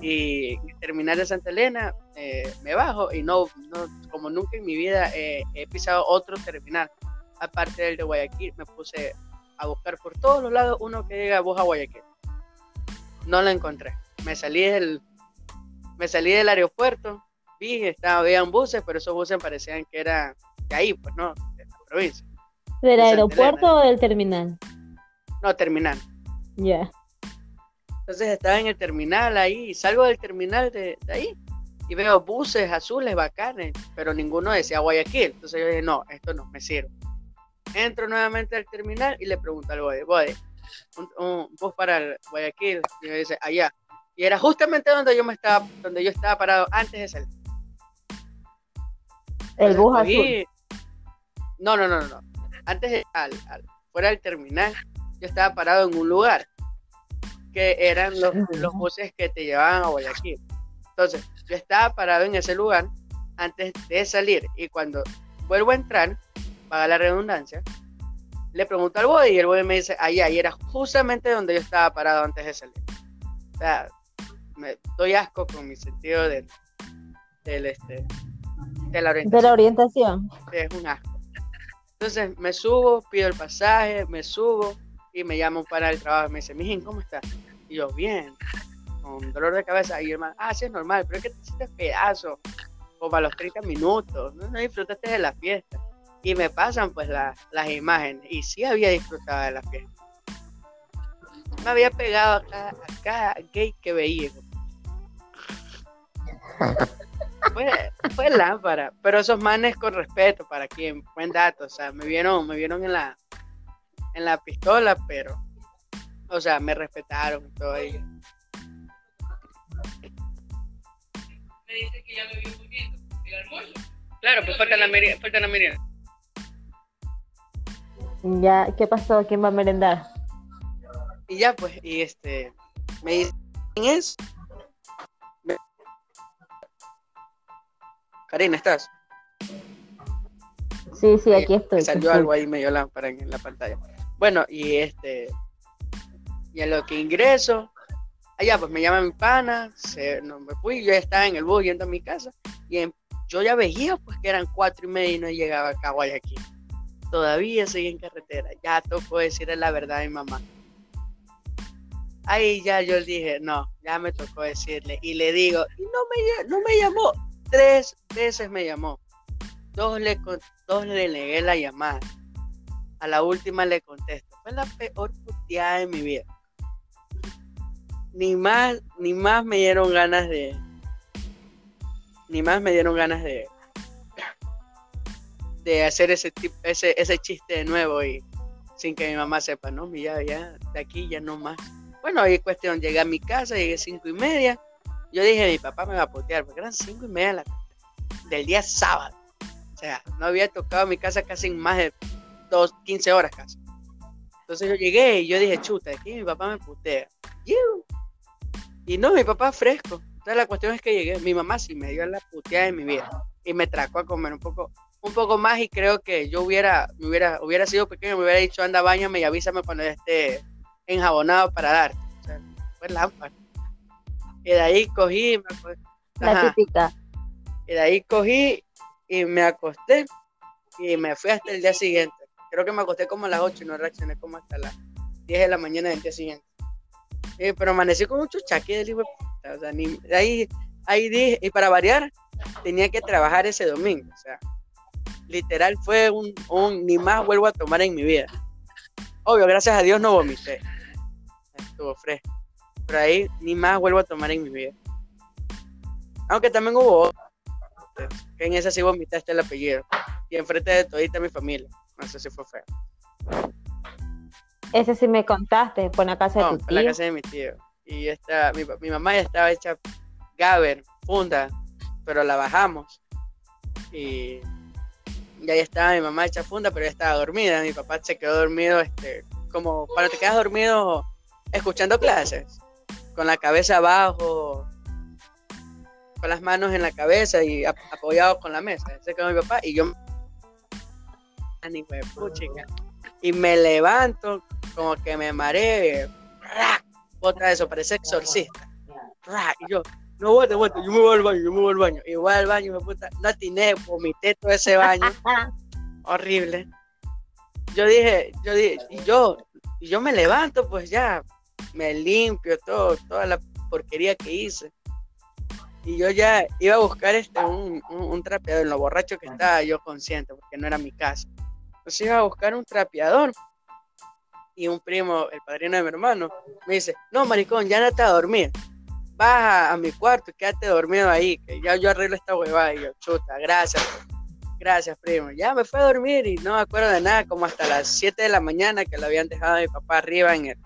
S1: Y en el terminal de Santa Elena eh, me bajo y no, no, como nunca en mi vida he pisado otro terminal, aparte del de Guayaquil, me puse a buscar por todos los lados uno que llega a a Guayaquil. No lo encontré. Me salí del, me salí del aeropuerto, vi, estaba, habían buses, pero esos buses parecían que eran de ahí, pues no, de la provincia.
S3: ¿Del aeropuerto o del terminal?
S1: No, terminal.
S3: Ya.
S1: Entonces estaba en el terminal ahí, y salgo del terminal de, ahí y veo buses azules bacanes, pero ninguno decía Guayaquil. Entonces yo dije, no, esto no me sirve. Entro nuevamente al terminal y le pregunto al boy, boy, un, bus para el Guayaquil, y me dice, allá. Y era justamente donde yo me estaba, donde yo estaba parado antes de salir.
S3: El bus azul.
S1: No, no, no, no antes de, al, fuera del terminal, yo estaba parado en un lugar que eran los, los buses que te llevaban a Guayaquil. Entonces, yo estaba parado en ese lugar antes de salir y cuando vuelvo a entrar, paga la redundancia, le pregunto al boy y el boy me dice, allá, y era justamente donde yo estaba parado antes de salir. O sea, me doy asco con mi sentido del, del este, de la orientación.
S3: De la orientación.
S1: Es un asco. Entonces me subo, pido el pasaje, me subo y me llaman para el trabajo. Me dice, mijín, ¿cómo estás? Y yo, bien, con dolor de cabeza. Y el hermano, ah, sí, es normal, pero es que te hiciste pedazo, como a los 30 minutos, no, disfrutaste de la fiesta. Y me pasan pues las imágenes, y sí había disfrutado de la fiesta. Me había pegado a cada, gay que veía. fue, fue lámpara, pero esos manes con respeto para quien, buen dato, o sea, me vieron, me vieron en la, en la pistola, pero, o sea, me respetaron todo ello. Me dice que ya me vio durmiendo, el almuerzo. Claro, pues falta la, merienda, falta la merienda.
S3: Ya, ¿qué pasó? ¿Quién va a merendar?
S1: Y ya, pues, y este, me dicen eso Karina, ¿estás?
S3: Sí, sí, aquí estoy.
S1: salió algo ahí medio lámpara en la pantalla. Bueno, y este. Y a lo que ingreso, allá pues me llama mi pana, se, no, me fui, yo estaba en el bus yendo a mi casa, y yo ya veía pues que eran cuatro y media y no llegaba acá a Guayaquil. Todavía seguía en carretera, ya tocó decirle la verdad a mi mamá. Ahí ya yo dije, no, ya me tocó decirle. Y le digo, y no me, no me llamó. Tres veces me llamó. Dos le, dos le negué la llamada. La última le contesto. Fue la peor puteada de mi vida. Ni más, ni más me dieron ganas de. Ni más me dieron ganas de. De hacer ese, ese, ese chiste de nuevo y sin que mi mamá sepa, no, ya, ya, de aquí ya no más. Bueno, ahí cuestión, llegué a mi casa, llegué a cinco y media. Yo dije, mi papá me va a putear, porque eran cinco y media del día sábado. O sea, no había tocado mi casa casi más de dos, 15 horas casi. Entonces yo llegué y yo dije, chuta, aquí mi papá me putea. Y no, mi papá fresco. Entonces la cuestión es que llegué, mi mamá sí me dio la puteada de mi vida y me trajo a comer un poco, un poco más y creo que yo hubiera, me hubiera, hubiera sido pequeño, me hubiera dicho, anda, bañame y avísame cuando esté enjabonado para darte. O sea, fue lámpara. Y de ahí cogí, me
S3: La típica.
S1: Y de ahí cogí y me acosté y me fui hasta el día siguiente. Creo que me acosté como a las 8 y no reaccioné como hasta las 10 de la mañana del día siguiente. pero amanecí con mucho chaque del hijo O sea, ahí, ahí dije, y para variar, tenía que trabajar ese domingo. O sea, literal fue un, un ni más vuelvo a tomar en mi vida. Obvio, gracias a Dios no vomité. Estuvo fresco. Pero ahí ni más vuelvo a tomar en mi vida. Aunque también hubo que en esa sí vomitaste el apellido. Y enfrente de todita mi familia. No sé si fue feo.
S3: Ese sí me contaste, fue en la casa de tu tío.
S1: la casa de mi tío. Y esta, mi, mi mamá ya estaba hecha gaber, funda, pero la bajamos. Y, y ahí estaba mi mamá hecha funda, pero ya estaba dormida. Mi papá se quedó dormido, este, como cuando te quedas dormido escuchando clases, con la cabeza abajo, con las manos en la cabeza y apoyado con la mesa. Ese quedó mi papá y yo y me levanto como que me mareé otra eso parece exorcista. Y yo no voy yo me voy al baño yo me voy al baño y voy al baño me puta no atiné vomité todo ese baño. Horrible. Yo dije yo dije y yo y yo me levanto pues ya me limpio todo toda la porquería que hice. Y yo ya iba a buscar este un, un, trapeador en lo borracho que estaba yo consciente porque no era mi casa entonces iba a buscar un trapeador. Y un primo el padrino de mi hermano me dice no maricón ya no te a dormir. Baja a mi cuarto quédate dormido ahí que ya yo arreglo esta huevada y yo chuta gracias gracias primo ya me fui a dormir y no me acuerdo de nada como hasta las 7 de la mañana que lo habían dejado a mi papá arriba en el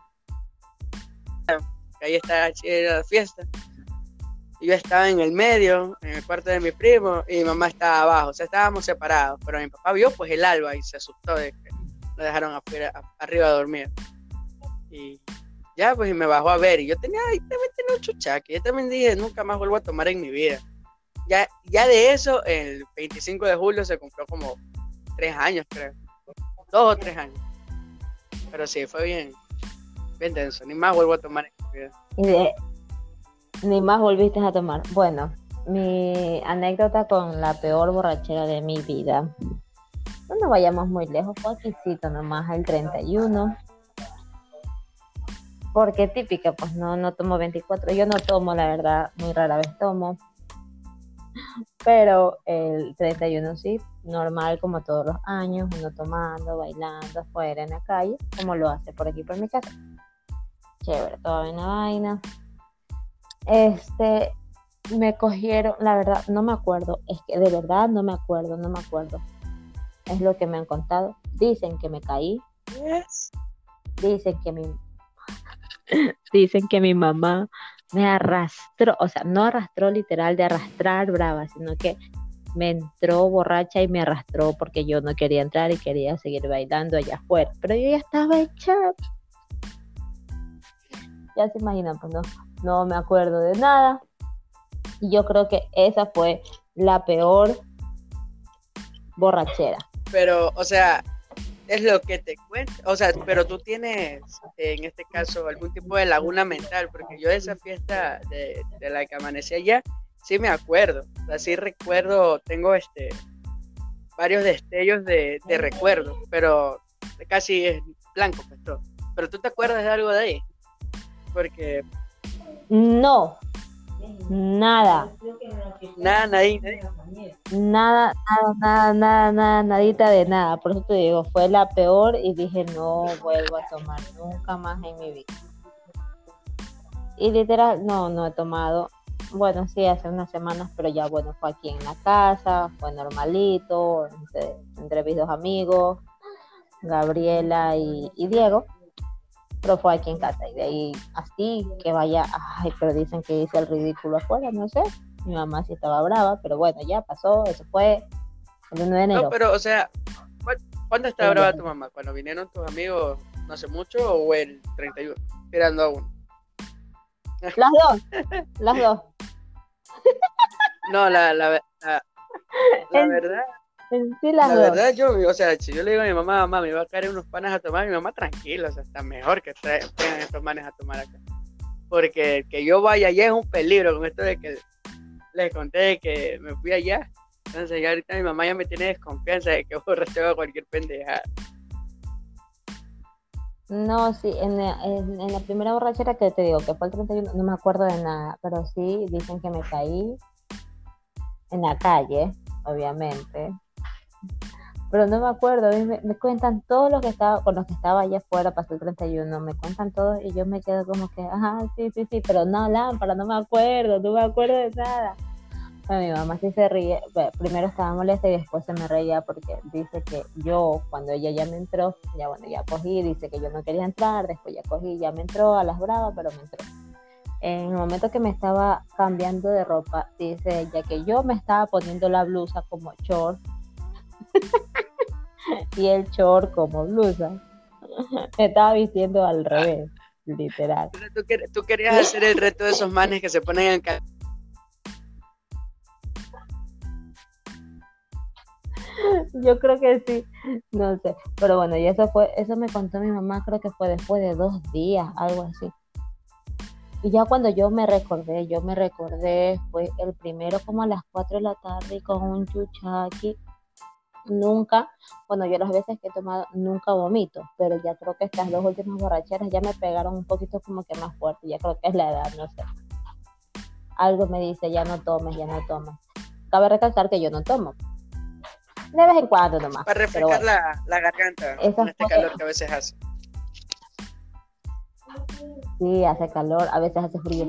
S1: ahí está la fiesta yo estaba en el medio, en el cuarto de mi primo, y mi mamá estaba abajo. O sea, estábamos separados. Pero mi papá vio pues el alba y se asustó de que lo dejaron afuera, arriba a dormir. Y ya, pues y me bajó a ver. Y yo tenía, también tenía un chuchaque. Yo también dije, nunca más vuelvo a tomar en mi vida. Ya, ya de eso, el 25 de julio se cumplió como tres años, creo. Dos o tres años. Pero sí, fue bien, bien denso. Ni más vuelvo a tomar en mi vida.
S3: Ni más volviste a tomar. Bueno, mi anécdota con la peor borrachera de mi vida. No nos vayamos muy lejos, fue nomás el 31. Porque típica, pues no, no tomo 24. Yo no tomo, la verdad, muy rara vez tomo. Pero el 31 sí, normal como todos los años, uno tomando, bailando afuera en la calle, como lo hace por aquí por mi casa. Chévere, toda una vaina. Este, me cogieron, la verdad, no me acuerdo, es que de verdad no me acuerdo, no me acuerdo. Es lo que me han contado. Dicen que me caí. Dicen que mi dicen que mi mamá me arrastró, o sea, no arrastró literal de arrastrar brava, sino que me entró borracha y me arrastró porque yo no quería entrar y quería seguir bailando allá afuera. Pero yo ya estaba hecha. Ya se imaginan, pues no no me acuerdo de nada. Y yo creo que esa fue la peor borrachera.
S1: Pero, o sea, es lo que te cuento. O sea, pero tú tienes, en este caso, algún tipo de laguna mental, porque yo de esa fiesta de, la que amanecí allá, sí me acuerdo. O sea, sí recuerdo, tengo este varios destellos de, recuerdo, pero casi es blanco pues todo. Pero tú te acuerdas de algo de ahí? Porque
S3: No, nada,
S1: nada, nadie.
S3: nada, nada, nada, nada, nada, nadita de nada. Por eso te digo, fue la peor y dije, no vuelvo a tomar nunca más en mi vida. Y literal, no, no he tomado. Bueno, sí, hace unas semanas, pero ya bueno, fue aquí en la casa, fue normalito, entre, entre mis dos amigos, Gabriela y, y Diego, pero fue aquí en casa y de ahí así que vaya, ay, pero dicen que hice el ridículo afuera, no sé, mi mamá sí estaba brava, pero bueno, ya pasó, eso fue el 1 de enero.
S1: No, pero, o sea, ¿cu- ¿cuándo estaba brava tu mamá? ¿Cuando vinieron tus amigos no hace mucho o el 31? Tirando a uno.
S3: Las dos, las dos.
S1: No, la, la, la, verdad, la verdad, yo, o sea, si yo le digo a mi mamá, mamá, me va a caer unos panes a tomar, mi mamá tranquila, o sea, está mejor que traigan estos panes a tomar acá. Porque que yo vaya allá es un peligro con esto de que les conté de que me fui allá. Entonces ya ahorita mi mamá ya me tiene desconfianza de que borracho haga cualquier pendejada.
S3: No, sí, en, la- en- en la primera borrachera que te digo, que fue el 31, no me acuerdo de nada, pero sí dicen que me caí en la calle, obviamente. Pero no me acuerdo, me, cuentan todos los que estaba, con los que estaba allá afuera, pasó el 31, me cuentan todos y yo me quedo como que, ajá, sí, sí, sí, pero no, lámpara, no me acuerdo, no me acuerdo de nada. Mi mamá sí se ríe, primero estaba molesta y después se me reía porque dice que yo, cuando ella ya me entró, ya bueno, ya cogí, dice que yo no quería entrar, después ya cogí, ya me entró a las bravas, pero me entró. En el momento que me estaba cambiando de ropa, dice ella que yo me estaba poniendo la blusa como short y el short como blusa. Me estaba vistiendo al revés, literal.
S1: Tú, quer- tú querías hacer el reto de esos manes que se ponen en cal-
S3: Yo creo que sí, no sé, pero bueno, y eso fue, eso me contó mi mamá, creo que fue después de dos días, algo así. Y ya cuando yo me recordé, yo me recordé, fue el primero como a las 4 de la tarde con un chuchaqui. Nunca, bueno, yo las veces que he tomado, nunca vomito, pero ya creo que estas dos últimas borracheras ya me pegaron un poquito como que más fuerte, ya creo que es la edad, no sé. Algo me dice, ya no tomes, ya no tomes. Cabe recalcar que yo no tomo. De vez en cuando nomás.
S1: para refrescar
S3: bueno.
S1: la, la garganta con este calor que a veces hace.
S3: Sí, hace calor, a veces hace frío.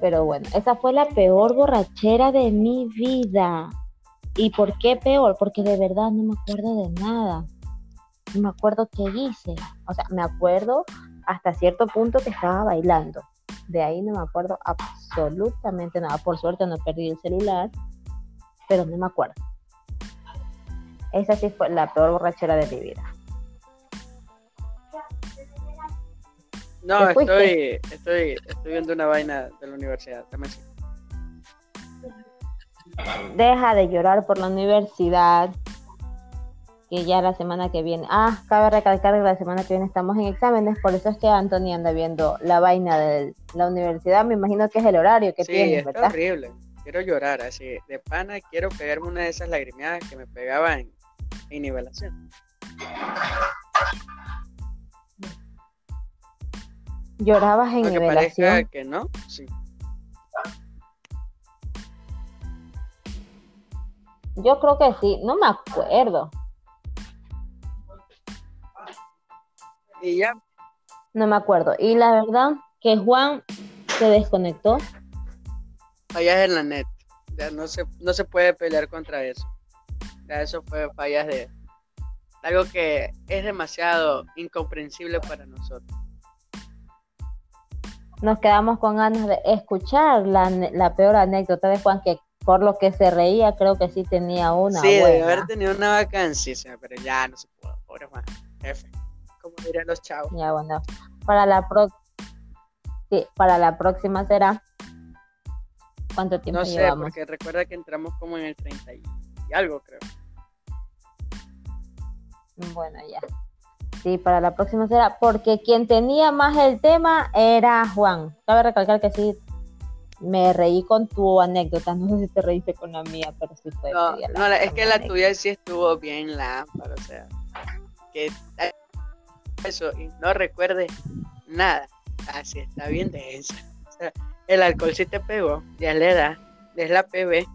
S3: Pero bueno, esa fue la peor borrachera de mi vida. ¿Y por qué peor? Porque de verdad no me acuerdo de nada. No me acuerdo qué hice. O sea, me acuerdo hasta cierto punto que estaba bailando. De ahí no me acuerdo absolutamente nada. Por suerte no perdí el celular, pero no me acuerdo. Esa sí fue la peor borrachera de mi vida.
S1: No, estoy, estoy, estoy viendo una vaina de la universidad. Dame así.
S3: Deja de llorar por la universidad. Que ya la semana que viene. Ah, cabe recalcar que la semana que viene estamos en exámenes. Por eso es que Anthony anda viendo la vaina de la universidad. Me imagino que es el horario que
S1: Sí,
S3: tienes,
S1: está
S3: ¿verdad?
S1: horrible. Quiero llorar así. De pana quiero pegarme una de esas lagrimeadas que me pegaba en, en nivelación.
S3: Llorabas en
S1: Aunque
S3: nivelación.
S1: que no, sí.
S3: Yo creo que sí. No me acuerdo.
S1: Y ya,
S3: No me acuerdo. Y la verdad que Juan se desconectó.
S1: fallas en la net. Ya no se, no se puede pelear contra eso. Ya eso fue fallas de algo que es demasiado incomprensible para nosotros.
S3: Nos quedamos con ganas de escuchar la, la peor anécdota de Juan, que por lo que se reía, creo que sí tenía una
S1: sí, debe
S3: buena.
S1: haber tenido una vacancia, pero ya no se pudo. Pobre Juan, jefe. Como dirían los chavos.
S3: Ya bueno, para la pro sí, para la próxima será ¿cuánto tiempo
S1: No sé,
S3: llevamos?
S1: porque recuerda que entramos como en el 30 y, y algo, creo.
S3: Bueno, ya. Sí, para la próxima será porque quien tenía más el tema era Juan. Cabe recalcar que sí me reí con tu anécdota, no sé si te reíste con la mía, pero sí fue.
S1: No, es que la
S3: anécdota.
S1: tuya sí estuvo bien lámpara, o sea, que eso y no recuerde nada. Así está bien densa. O sea, el alcohol sí te pegó, ya le da, es la PB.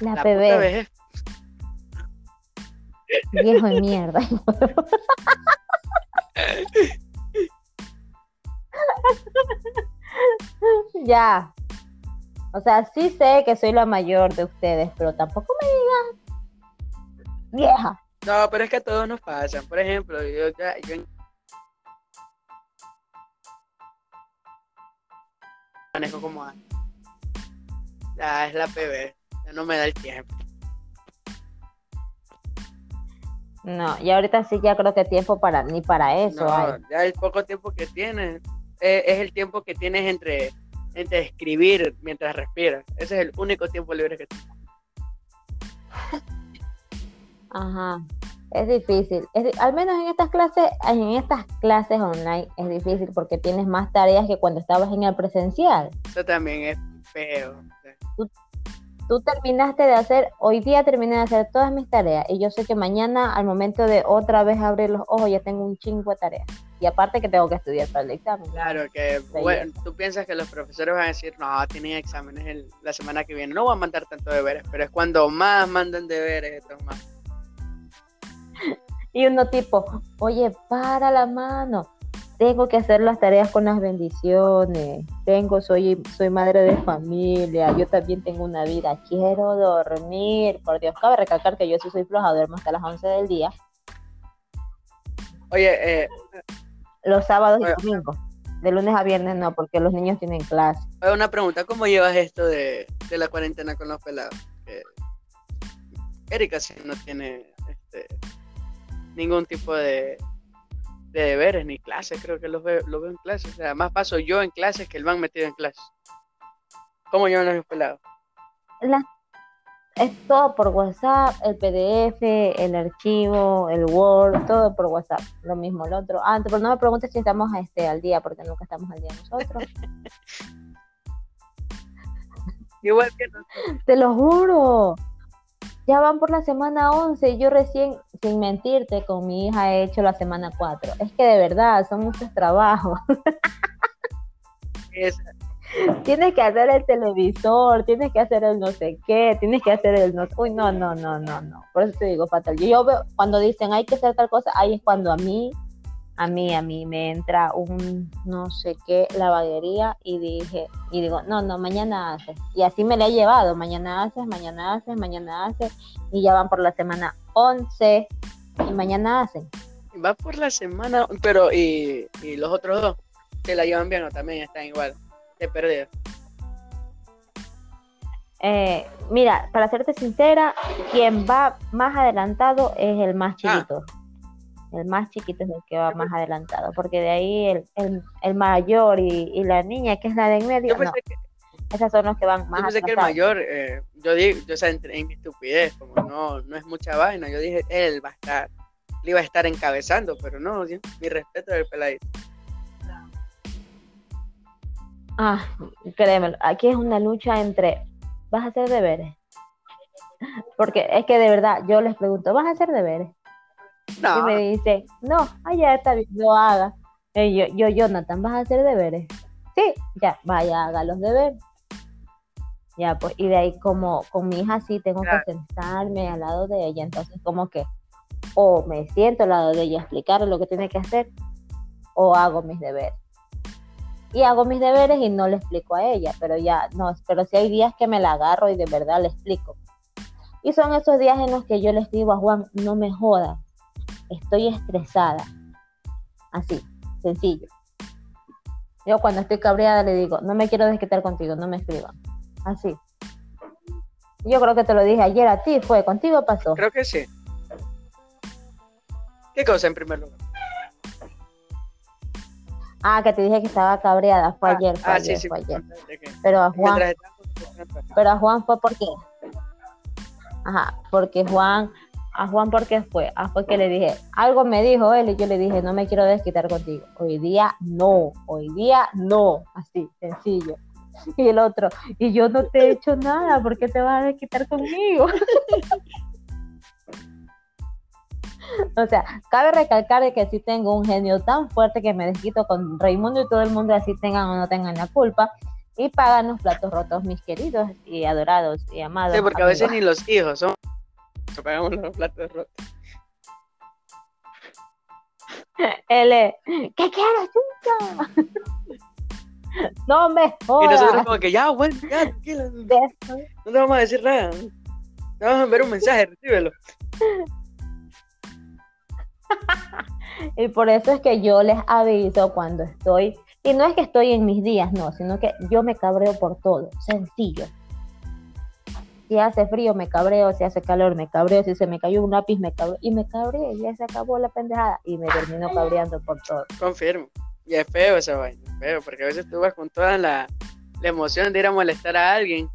S3: La,
S1: La
S3: PB, viejo de mierda. ya. O sea, sí sé que soy la mayor de ustedes, pero tampoco me digan vieja.
S1: No, pero es que a todos nos pasan. Por ejemplo, yo, ya- yo manejo como a... Ya es la PB, ya no me da el tiempo.
S3: No, y ahorita sí ya creo que tiempo para ni para eso
S1: No,
S3: hay.
S1: ya el poco tiempo que tienes eh, es el tiempo que tienes entre, entre escribir mientras respiras. Ese es el único tiempo libre que tienes.
S3: Ajá. Es difícil. Es al menos en estas clases, en estas clases online es difícil porque tienes más tareas que cuando estabas en el presencial.
S1: Eso también es feo.
S3: Tú terminaste de hacer, hoy día terminé de hacer todas mis tareas y yo sé que mañana al momento de otra vez abrir los ojos ya tengo un chingo de tareas. Y aparte que tengo que estudiar para el examen.
S1: Claro que, bueno, tú piensas que los profesores van a decir, no, tienen exámenes el- la semana que viene, no van a mandar tanto deberes, pero es cuando más mandan deberes, estos más.
S3: Y uno tipo, oye, para la mano. Tengo que hacer las tareas con las bendiciones. Tengo, soy, soy madre de familia. Yo también tengo una vida. Quiero dormir. Por Dios, cabe recalcar que yo sí soy floja, duermo hasta las 11 del día.
S1: Oye, eh,
S3: Los sábados
S1: Oye.
S3: y domingos. De lunes a viernes no, porque los niños tienen clase.
S1: oye, una pregunta, ¿cómo llevas esto de, de la cuarentena con los pelados? Erika sí no tiene este, ningún tipo de, de deberes ni clases, creo que los veo, los veo en clases. O sea, más paso yo en clases que el van metido en clases. ¿Cómo llevan los pelados?
S3: Las- es todo por WhatsApp, el PDF, el archivo, el Word, todo por WhatsApp. Lo mismo el otro. Ah, pero no me preguntes si estamos este, al día, porque nunca estamos al día nosotros.
S1: Igual que nosotros.
S3: Te lo juro. Ya van por la semana 11 y yo recién, sin mentirte, con mi hija he hecho la semana 4. Es que de verdad, son muchos trabajos.
S1: Es-
S3: tienes que hacer el televisor, tienes que hacer el no sé qué, tienes que hacer el no Uy, no, no, no, no, no. Por eso te digo fatal. Yo, yo veo, cuando dicen hay que hacer tal cosa, ahí es cuando a mí, a mí, a mí me entra un no sé qué lavadería y dije, y digo, no, no, mañana haces. Y así me la he llevado, mañana haces, mañana haces, mañana haces, y ya van por la semana 11 y mañana hacen.
S1: Va por la semana, pero ¿y, y los otros dos? ¿Se la llevan bien o también están igual? De perdido.
S3: Eh, mira, para serte sincera, quien va más adelantado es el más
S1: Ah.
S3: chiquito. El más chiquito es el que va más adelantado, porque de ahí el, el, el mayor y, y la niña, que es la de en medio,
S1: Yo
S3: no,
S1: que,
S3: esos son los que van más
S1: yo pensé que el mayor, eh, yo digo, yo o sea, en mi estupidez, como no, no es mucha vaina, yo dije, él va a estar, le iba a estar encabezando, pero no, sí, mi respeto del peladito.
S3: Ah, créemelo, aquí es una lucha entre, ¿vas a hacer deberes? Porque es que de verdad, yo les pregunto, ¿vas a hacer deberes? Y
S1: No,
S3: me dice, no, allá está bien, lo haga. Y yo, yo, Jonathan, ¿vas a hacer deberes? Sí, ya, vaya, haga los deberes. Ya, pues, y de ahí como con mi hija sí tengo
S1: Claro.
S3: que sentarme al lado de ella, entonces como que o me siento al lado de ella a explicarle lo que tiene que hacer, o hago mis deberes. Y hago mis deberes y no le explico a ella, pero ya, no, pero si hay días que me la agarro y de verdad le explico. Y son esos días en los que yo les digo a Juan, no me jodas, estoy estresada. Así, sencillo. Yo cuando estoy cabreada le digo, no me quiero desquitar contigo, no me escriban. Así. Yo creo que te lo dije ayer a ti, fue, contigo pasó.
S1: creo que sí. ¿Qué cosa en primer lugar?
S3: Ah, que te dije que estaba cabreada, fue
S1: Ah,
S3: ayer, fue
S1: ah,
S3: ayer,
S1: sí, sí.
S3: fue ayer. Pero a Juan, pero a Juan fue porque, ajá, porque Juan, a Juan porque fue, ah, fue que le dije, algo me dijo él y yo le dije, no me quiero desquitar contigo. Hoy día no, hoy día no, así, sencillo. Y el otro, y yo no te he hecho nada, ¿por qué te vas a desquitar conmigo? O sea, cabe recalcar de que sí tengo un genio tan fuerte que me desquito con Raimundo y todo el mundo, así tengan o no tengan la culpa. Y pagan los platos rotos, mis queridos y adorados y amados.
S1: Sí, porque a veces ni los hijos son pagamos los platos rotos.
S3: L, ¿qué quieres, chica? no me
S1: Y nosotros
S3: jodas.
S1: como que ya, bueno, ya, tranquilo, no te vamos a decir nada. Te vamos a enviar un mensaje, recíbelo.
S3: Y por eso es que yo les aviso cuando estoy, y no es que estoy en mis días, no, sino que yo me cabreo por todo, sencillo. Si hace frío me cabreo, si hace calor me cabreo, si se me cayó un lápiz me cabreo, y me cabreo, y ya se acabó la pendejada, y me termino cabreando por todo.
S1: Confirmo. Y es feo esa vaina, es feo, porque a veces tú vas con toda la, la emoción de ir a molestar a alguien.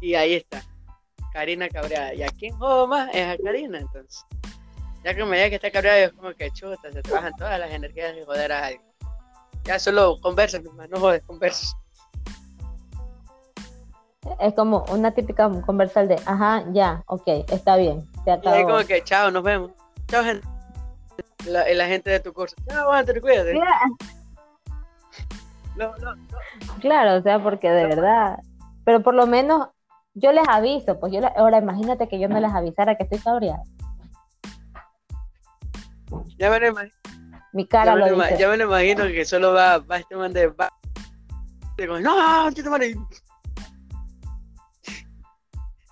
S1: Y ahí está. Karina cabreada. ¿Y a quién jodo más? Es a Karina, entonces. Ya que me diga que está cabreada, es como que chuta, se te bajan todas las energías de joder a alguien. Ya solo conversa, nomás, no jodes, conversa.
S3: Es como una típica conversal de, ajá, ya, ok, está bien, se
S1: Y ahí
S3: acabó.
S1: como que, chao, nos vemos. Chao, gente. La, la gente de tu curso. Chao, Walter, cuídate. No, no, no.
S3: Claro, o sea, porque de verdad, pero por lo menos yo les aviso, pues yo le- ahora imagínate que yo no les avisara que estoy cabreada.
S1: Ya me lo imagino.
S3: Mi cara lo dice.
S1: ya me lo imagino que solo va, va este man de. Va, como, no, chito, madre.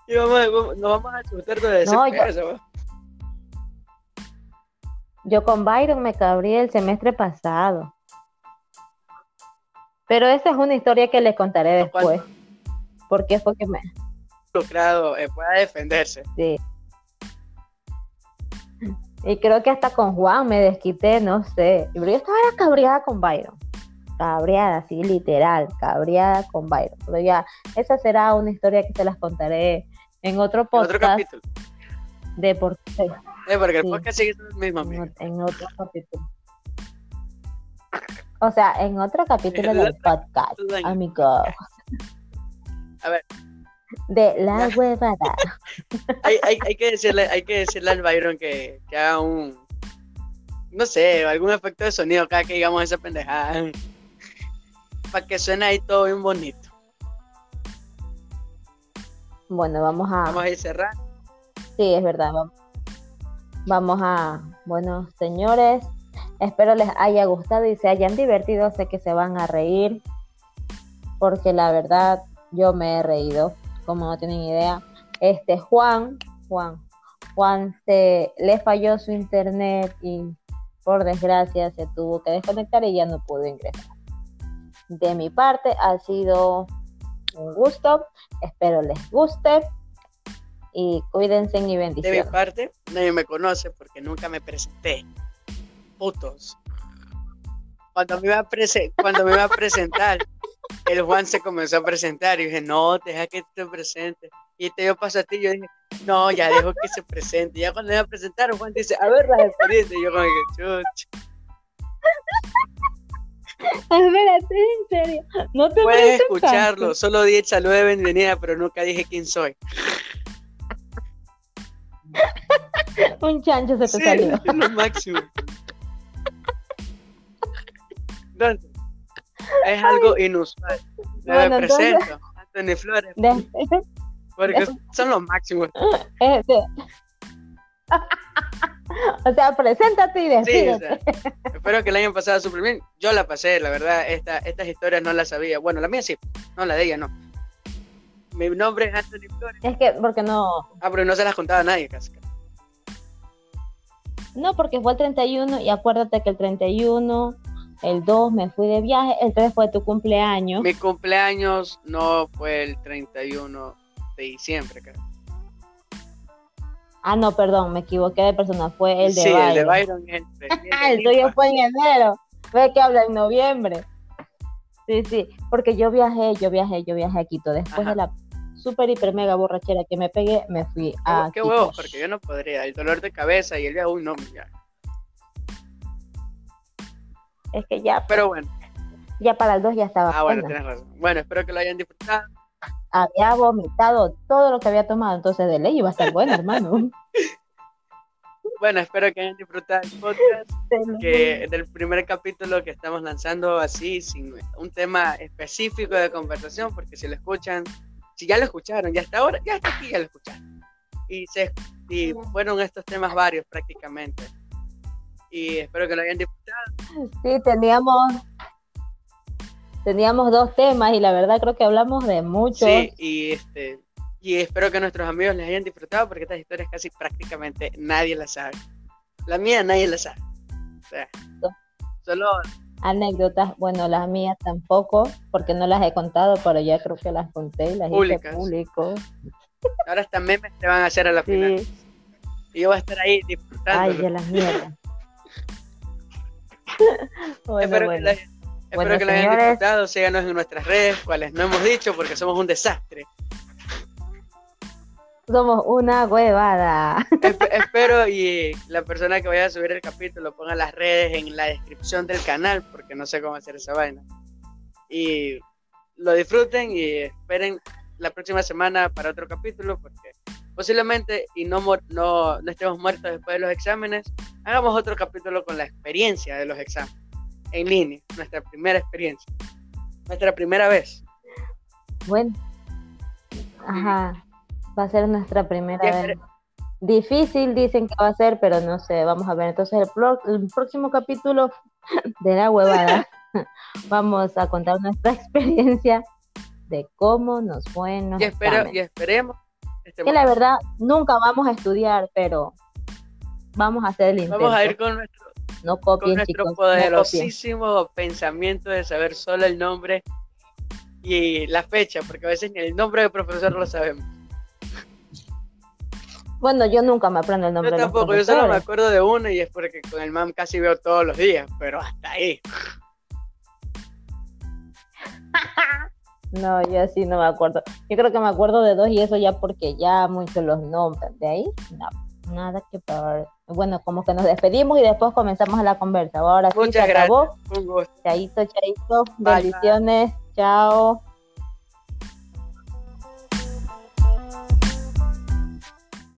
S1: Y vamos, nos vamos a asustar de decir
S3: No, yo-. Yo con Byron me cabrí el semestre pasado. Pero esa es una historia que les contaré después. Porque fue que me...
S1: Lucrado, eh, pueda defenderse.
S3: sí. Y creo que hasta con Juan me desquité, no sé. Pero yo estaba cabreada con Byron. Cabreada, sí, literal, cabreada con Byron. Pero ya, esa será una historia que se las contaré en otro
S1: En otro
S3: podcast
S1: capítulo.
S3: de por
S1: Eh, porque el
S3: Sí.
S1: podcast sigue siendo el mismo,
S3: en, otro capítulo. O sea, en otro capítulo del
S1: otro
S3: podcast, amigo.
S1: A ver.
S3: De la huevada.
S1: Hay, hay, hay, que decirle, hay que decirle al Byron que, que haga un. No sé, algún efecto de sonido cada que digamos esa pendejada. Para que suene ahí todo bien bonito.
S3: Bueno, vamos a.
S1: Vamos a ir cerrando.
S3: Sí, es verdad. va- Vamos a. Bueno, señores, espero les haya gustado y se hayan divertido. Sé que se van a reír. Porque la verdad, yo me he reído. Como no tienen idea. Este Juan, Juan, Juan se le falló su internet y por desgracia se tuvo que desconectar y ya no pudo ingresar. De mi parte ha sido un gusto. Espero les guste y cuídense y
S1: De mi
S3: bendiciones.
S1: parte, nadie me conoce porque nunca me presenté. Putos. Cuando me iba a, prese- cuando me iba a presentar, el Juan se comenzó a presentar y dije, no, deja que te presente. Y te dio paso a ti, yo dije, no, ya dejo que se presente. Y ya cuando me iba a presentar, Juan dice, a ver las experiencias. Y yo como que, chuch.
S3: Espérate, en serio. No te
S1: Puedes escucharlo, solo di el saludo de bienvenida, pero nunca dije quién soy.
S3: Un chancho se te
S1: Sí,
S3: salió.
S1: es lo máximo. Entonces, es algo inusual. Me
S3: Bueno, entonces-
S1: presento, Anthony Flores,
S3: De-
S1: porque son los máximos.
S3: este. o sea, preséntate y
S1: Sí,
S3: despídete.
S1: o sea, espero que el año pasado súper bien. Yo la pasé, la verdad, esta, estas historias no las sabía. Bueno, la mía sí, no la de ella no. Mi nombre es Anthony Flores.
S3: Es que, porque no.
S1: Ah, pero no se las contaba a nadie casi.
S3: No, porque fue el 31 y acuérdate que el 31, el 2 me fui de viaje, el 3 fue tu cumpleaños.
S1: Mi cumpleaños no fue el 31 de diciembre, creo.
S3: Ah, no, perdón, me equivoqué de persona, fue el de
S1: sí,
S3: Byron.
S1: el de Byron es el 3.
S3: Ah, el tuyo fue en enero. Ve que habla en noviembre. Sí, sí, porque yo viajé, yo viajé, yo viajé a Quito. Después
S1: Ajá.
S3: de la super, hiper, mega borrachera que me pegué, me fui a
S1: Qué
S3: Quito.
S1: huevos, porque yo no podría. El dolor de cabeza y el viaje, uy, no, ya.
S3: Es que ya,
S1: Pero bueno,
S3: ya para el 2 ya estaba.
S1: ah, bueno, tienes razón. Bueno, espero que lo hayan disfrutado.
S3: Había vomitado todo lo que había tomado, entonces de ley iba a estar bueno, hermano.
S1: bueno, espero que hayan disfrutado el podcast, que del primer capítulo que estamos lanzando así, sin un tema específico de conversación, porque si lo escuchan, si ya lo escucharon, ya hasta ahora, ya hasta aquí ya lo escucharon. Y, se, y fueron estos temas varios prácticamente. Y espero que lo hayan disfrutado.
S3: Sí, teníamos teníamos dos temas y la verdad creo que hablamos de muchos.
S1: Sí, y este y espero que nuestros amigos les hayan disfrutado porque estas historias casi prácticamente nadie las sabe. La mía nadie la sabe. O sea, solo
S3: anécdotas, bueno, las mías tampoco, porque no las he contado, pero ya creo que las conté y las hice público.
S1: Ahora estas memes te van a hacer a la final. Y yo voy a estar ahí disfrutando.
S3: Ay, de las mierdas.
S1: espero que, la, espero que la hayan disfrutado. Síganos en nuestras redes, cuales no hemos dicho porque somos un desastre.
S3: Somos una huevada.
S1: espero y la persona que vaya a subir el capítulo ponga las redes en la descripción del canal, porque no sé cómo hacer esa vaina. Y lo disfruten y esperen la próxima semana para otro capítulo, porque posiblemente y no, no, no estemos muertos después de los exámenes, hagamos otro capítulo con la experiencia de los exámenes en línea, nuestra primera experiencia, nuestra primera vez.
S3: Bueno, ajá. Va a ser nuestra primera vez. Difícil dicen que va a ser, pero no sé, vamos a ver. Entonces el, próximo capítulo de la huevada vamos a contar nuestra experiencia de cómo nos fue
S1: y, espero, y esperemos
S3: este que la verdad nunca vamos a estudiar, pero vamos a hacer el intento.
S1: Vamos a ir con nuestro,
S3: no copien,
S1: nuestro poderosísimo pensamiento de saber solo el nombre y la fecha, porque a veces ni el nombre del profesor lo sabemos.
S3: Bueno, yo nunca me aprendo el nombre
S1: yo tampoco, yo solo me acuerdo de uno y es porque con el MAM casi veo todos los días, pero hasta ahí.
S3: no, yo así no me acuerdo. Yo creo que me acuerdo de dos y eso ya porque ya muchos los nombres. De ahí, no, nada que peor. Bueno, como que nos despedimos y después comenzamos la conversa. Ahora sí, se acabó.
S1: Un gusto.
S3: Chaito, chaito. Bendiciones. Chao.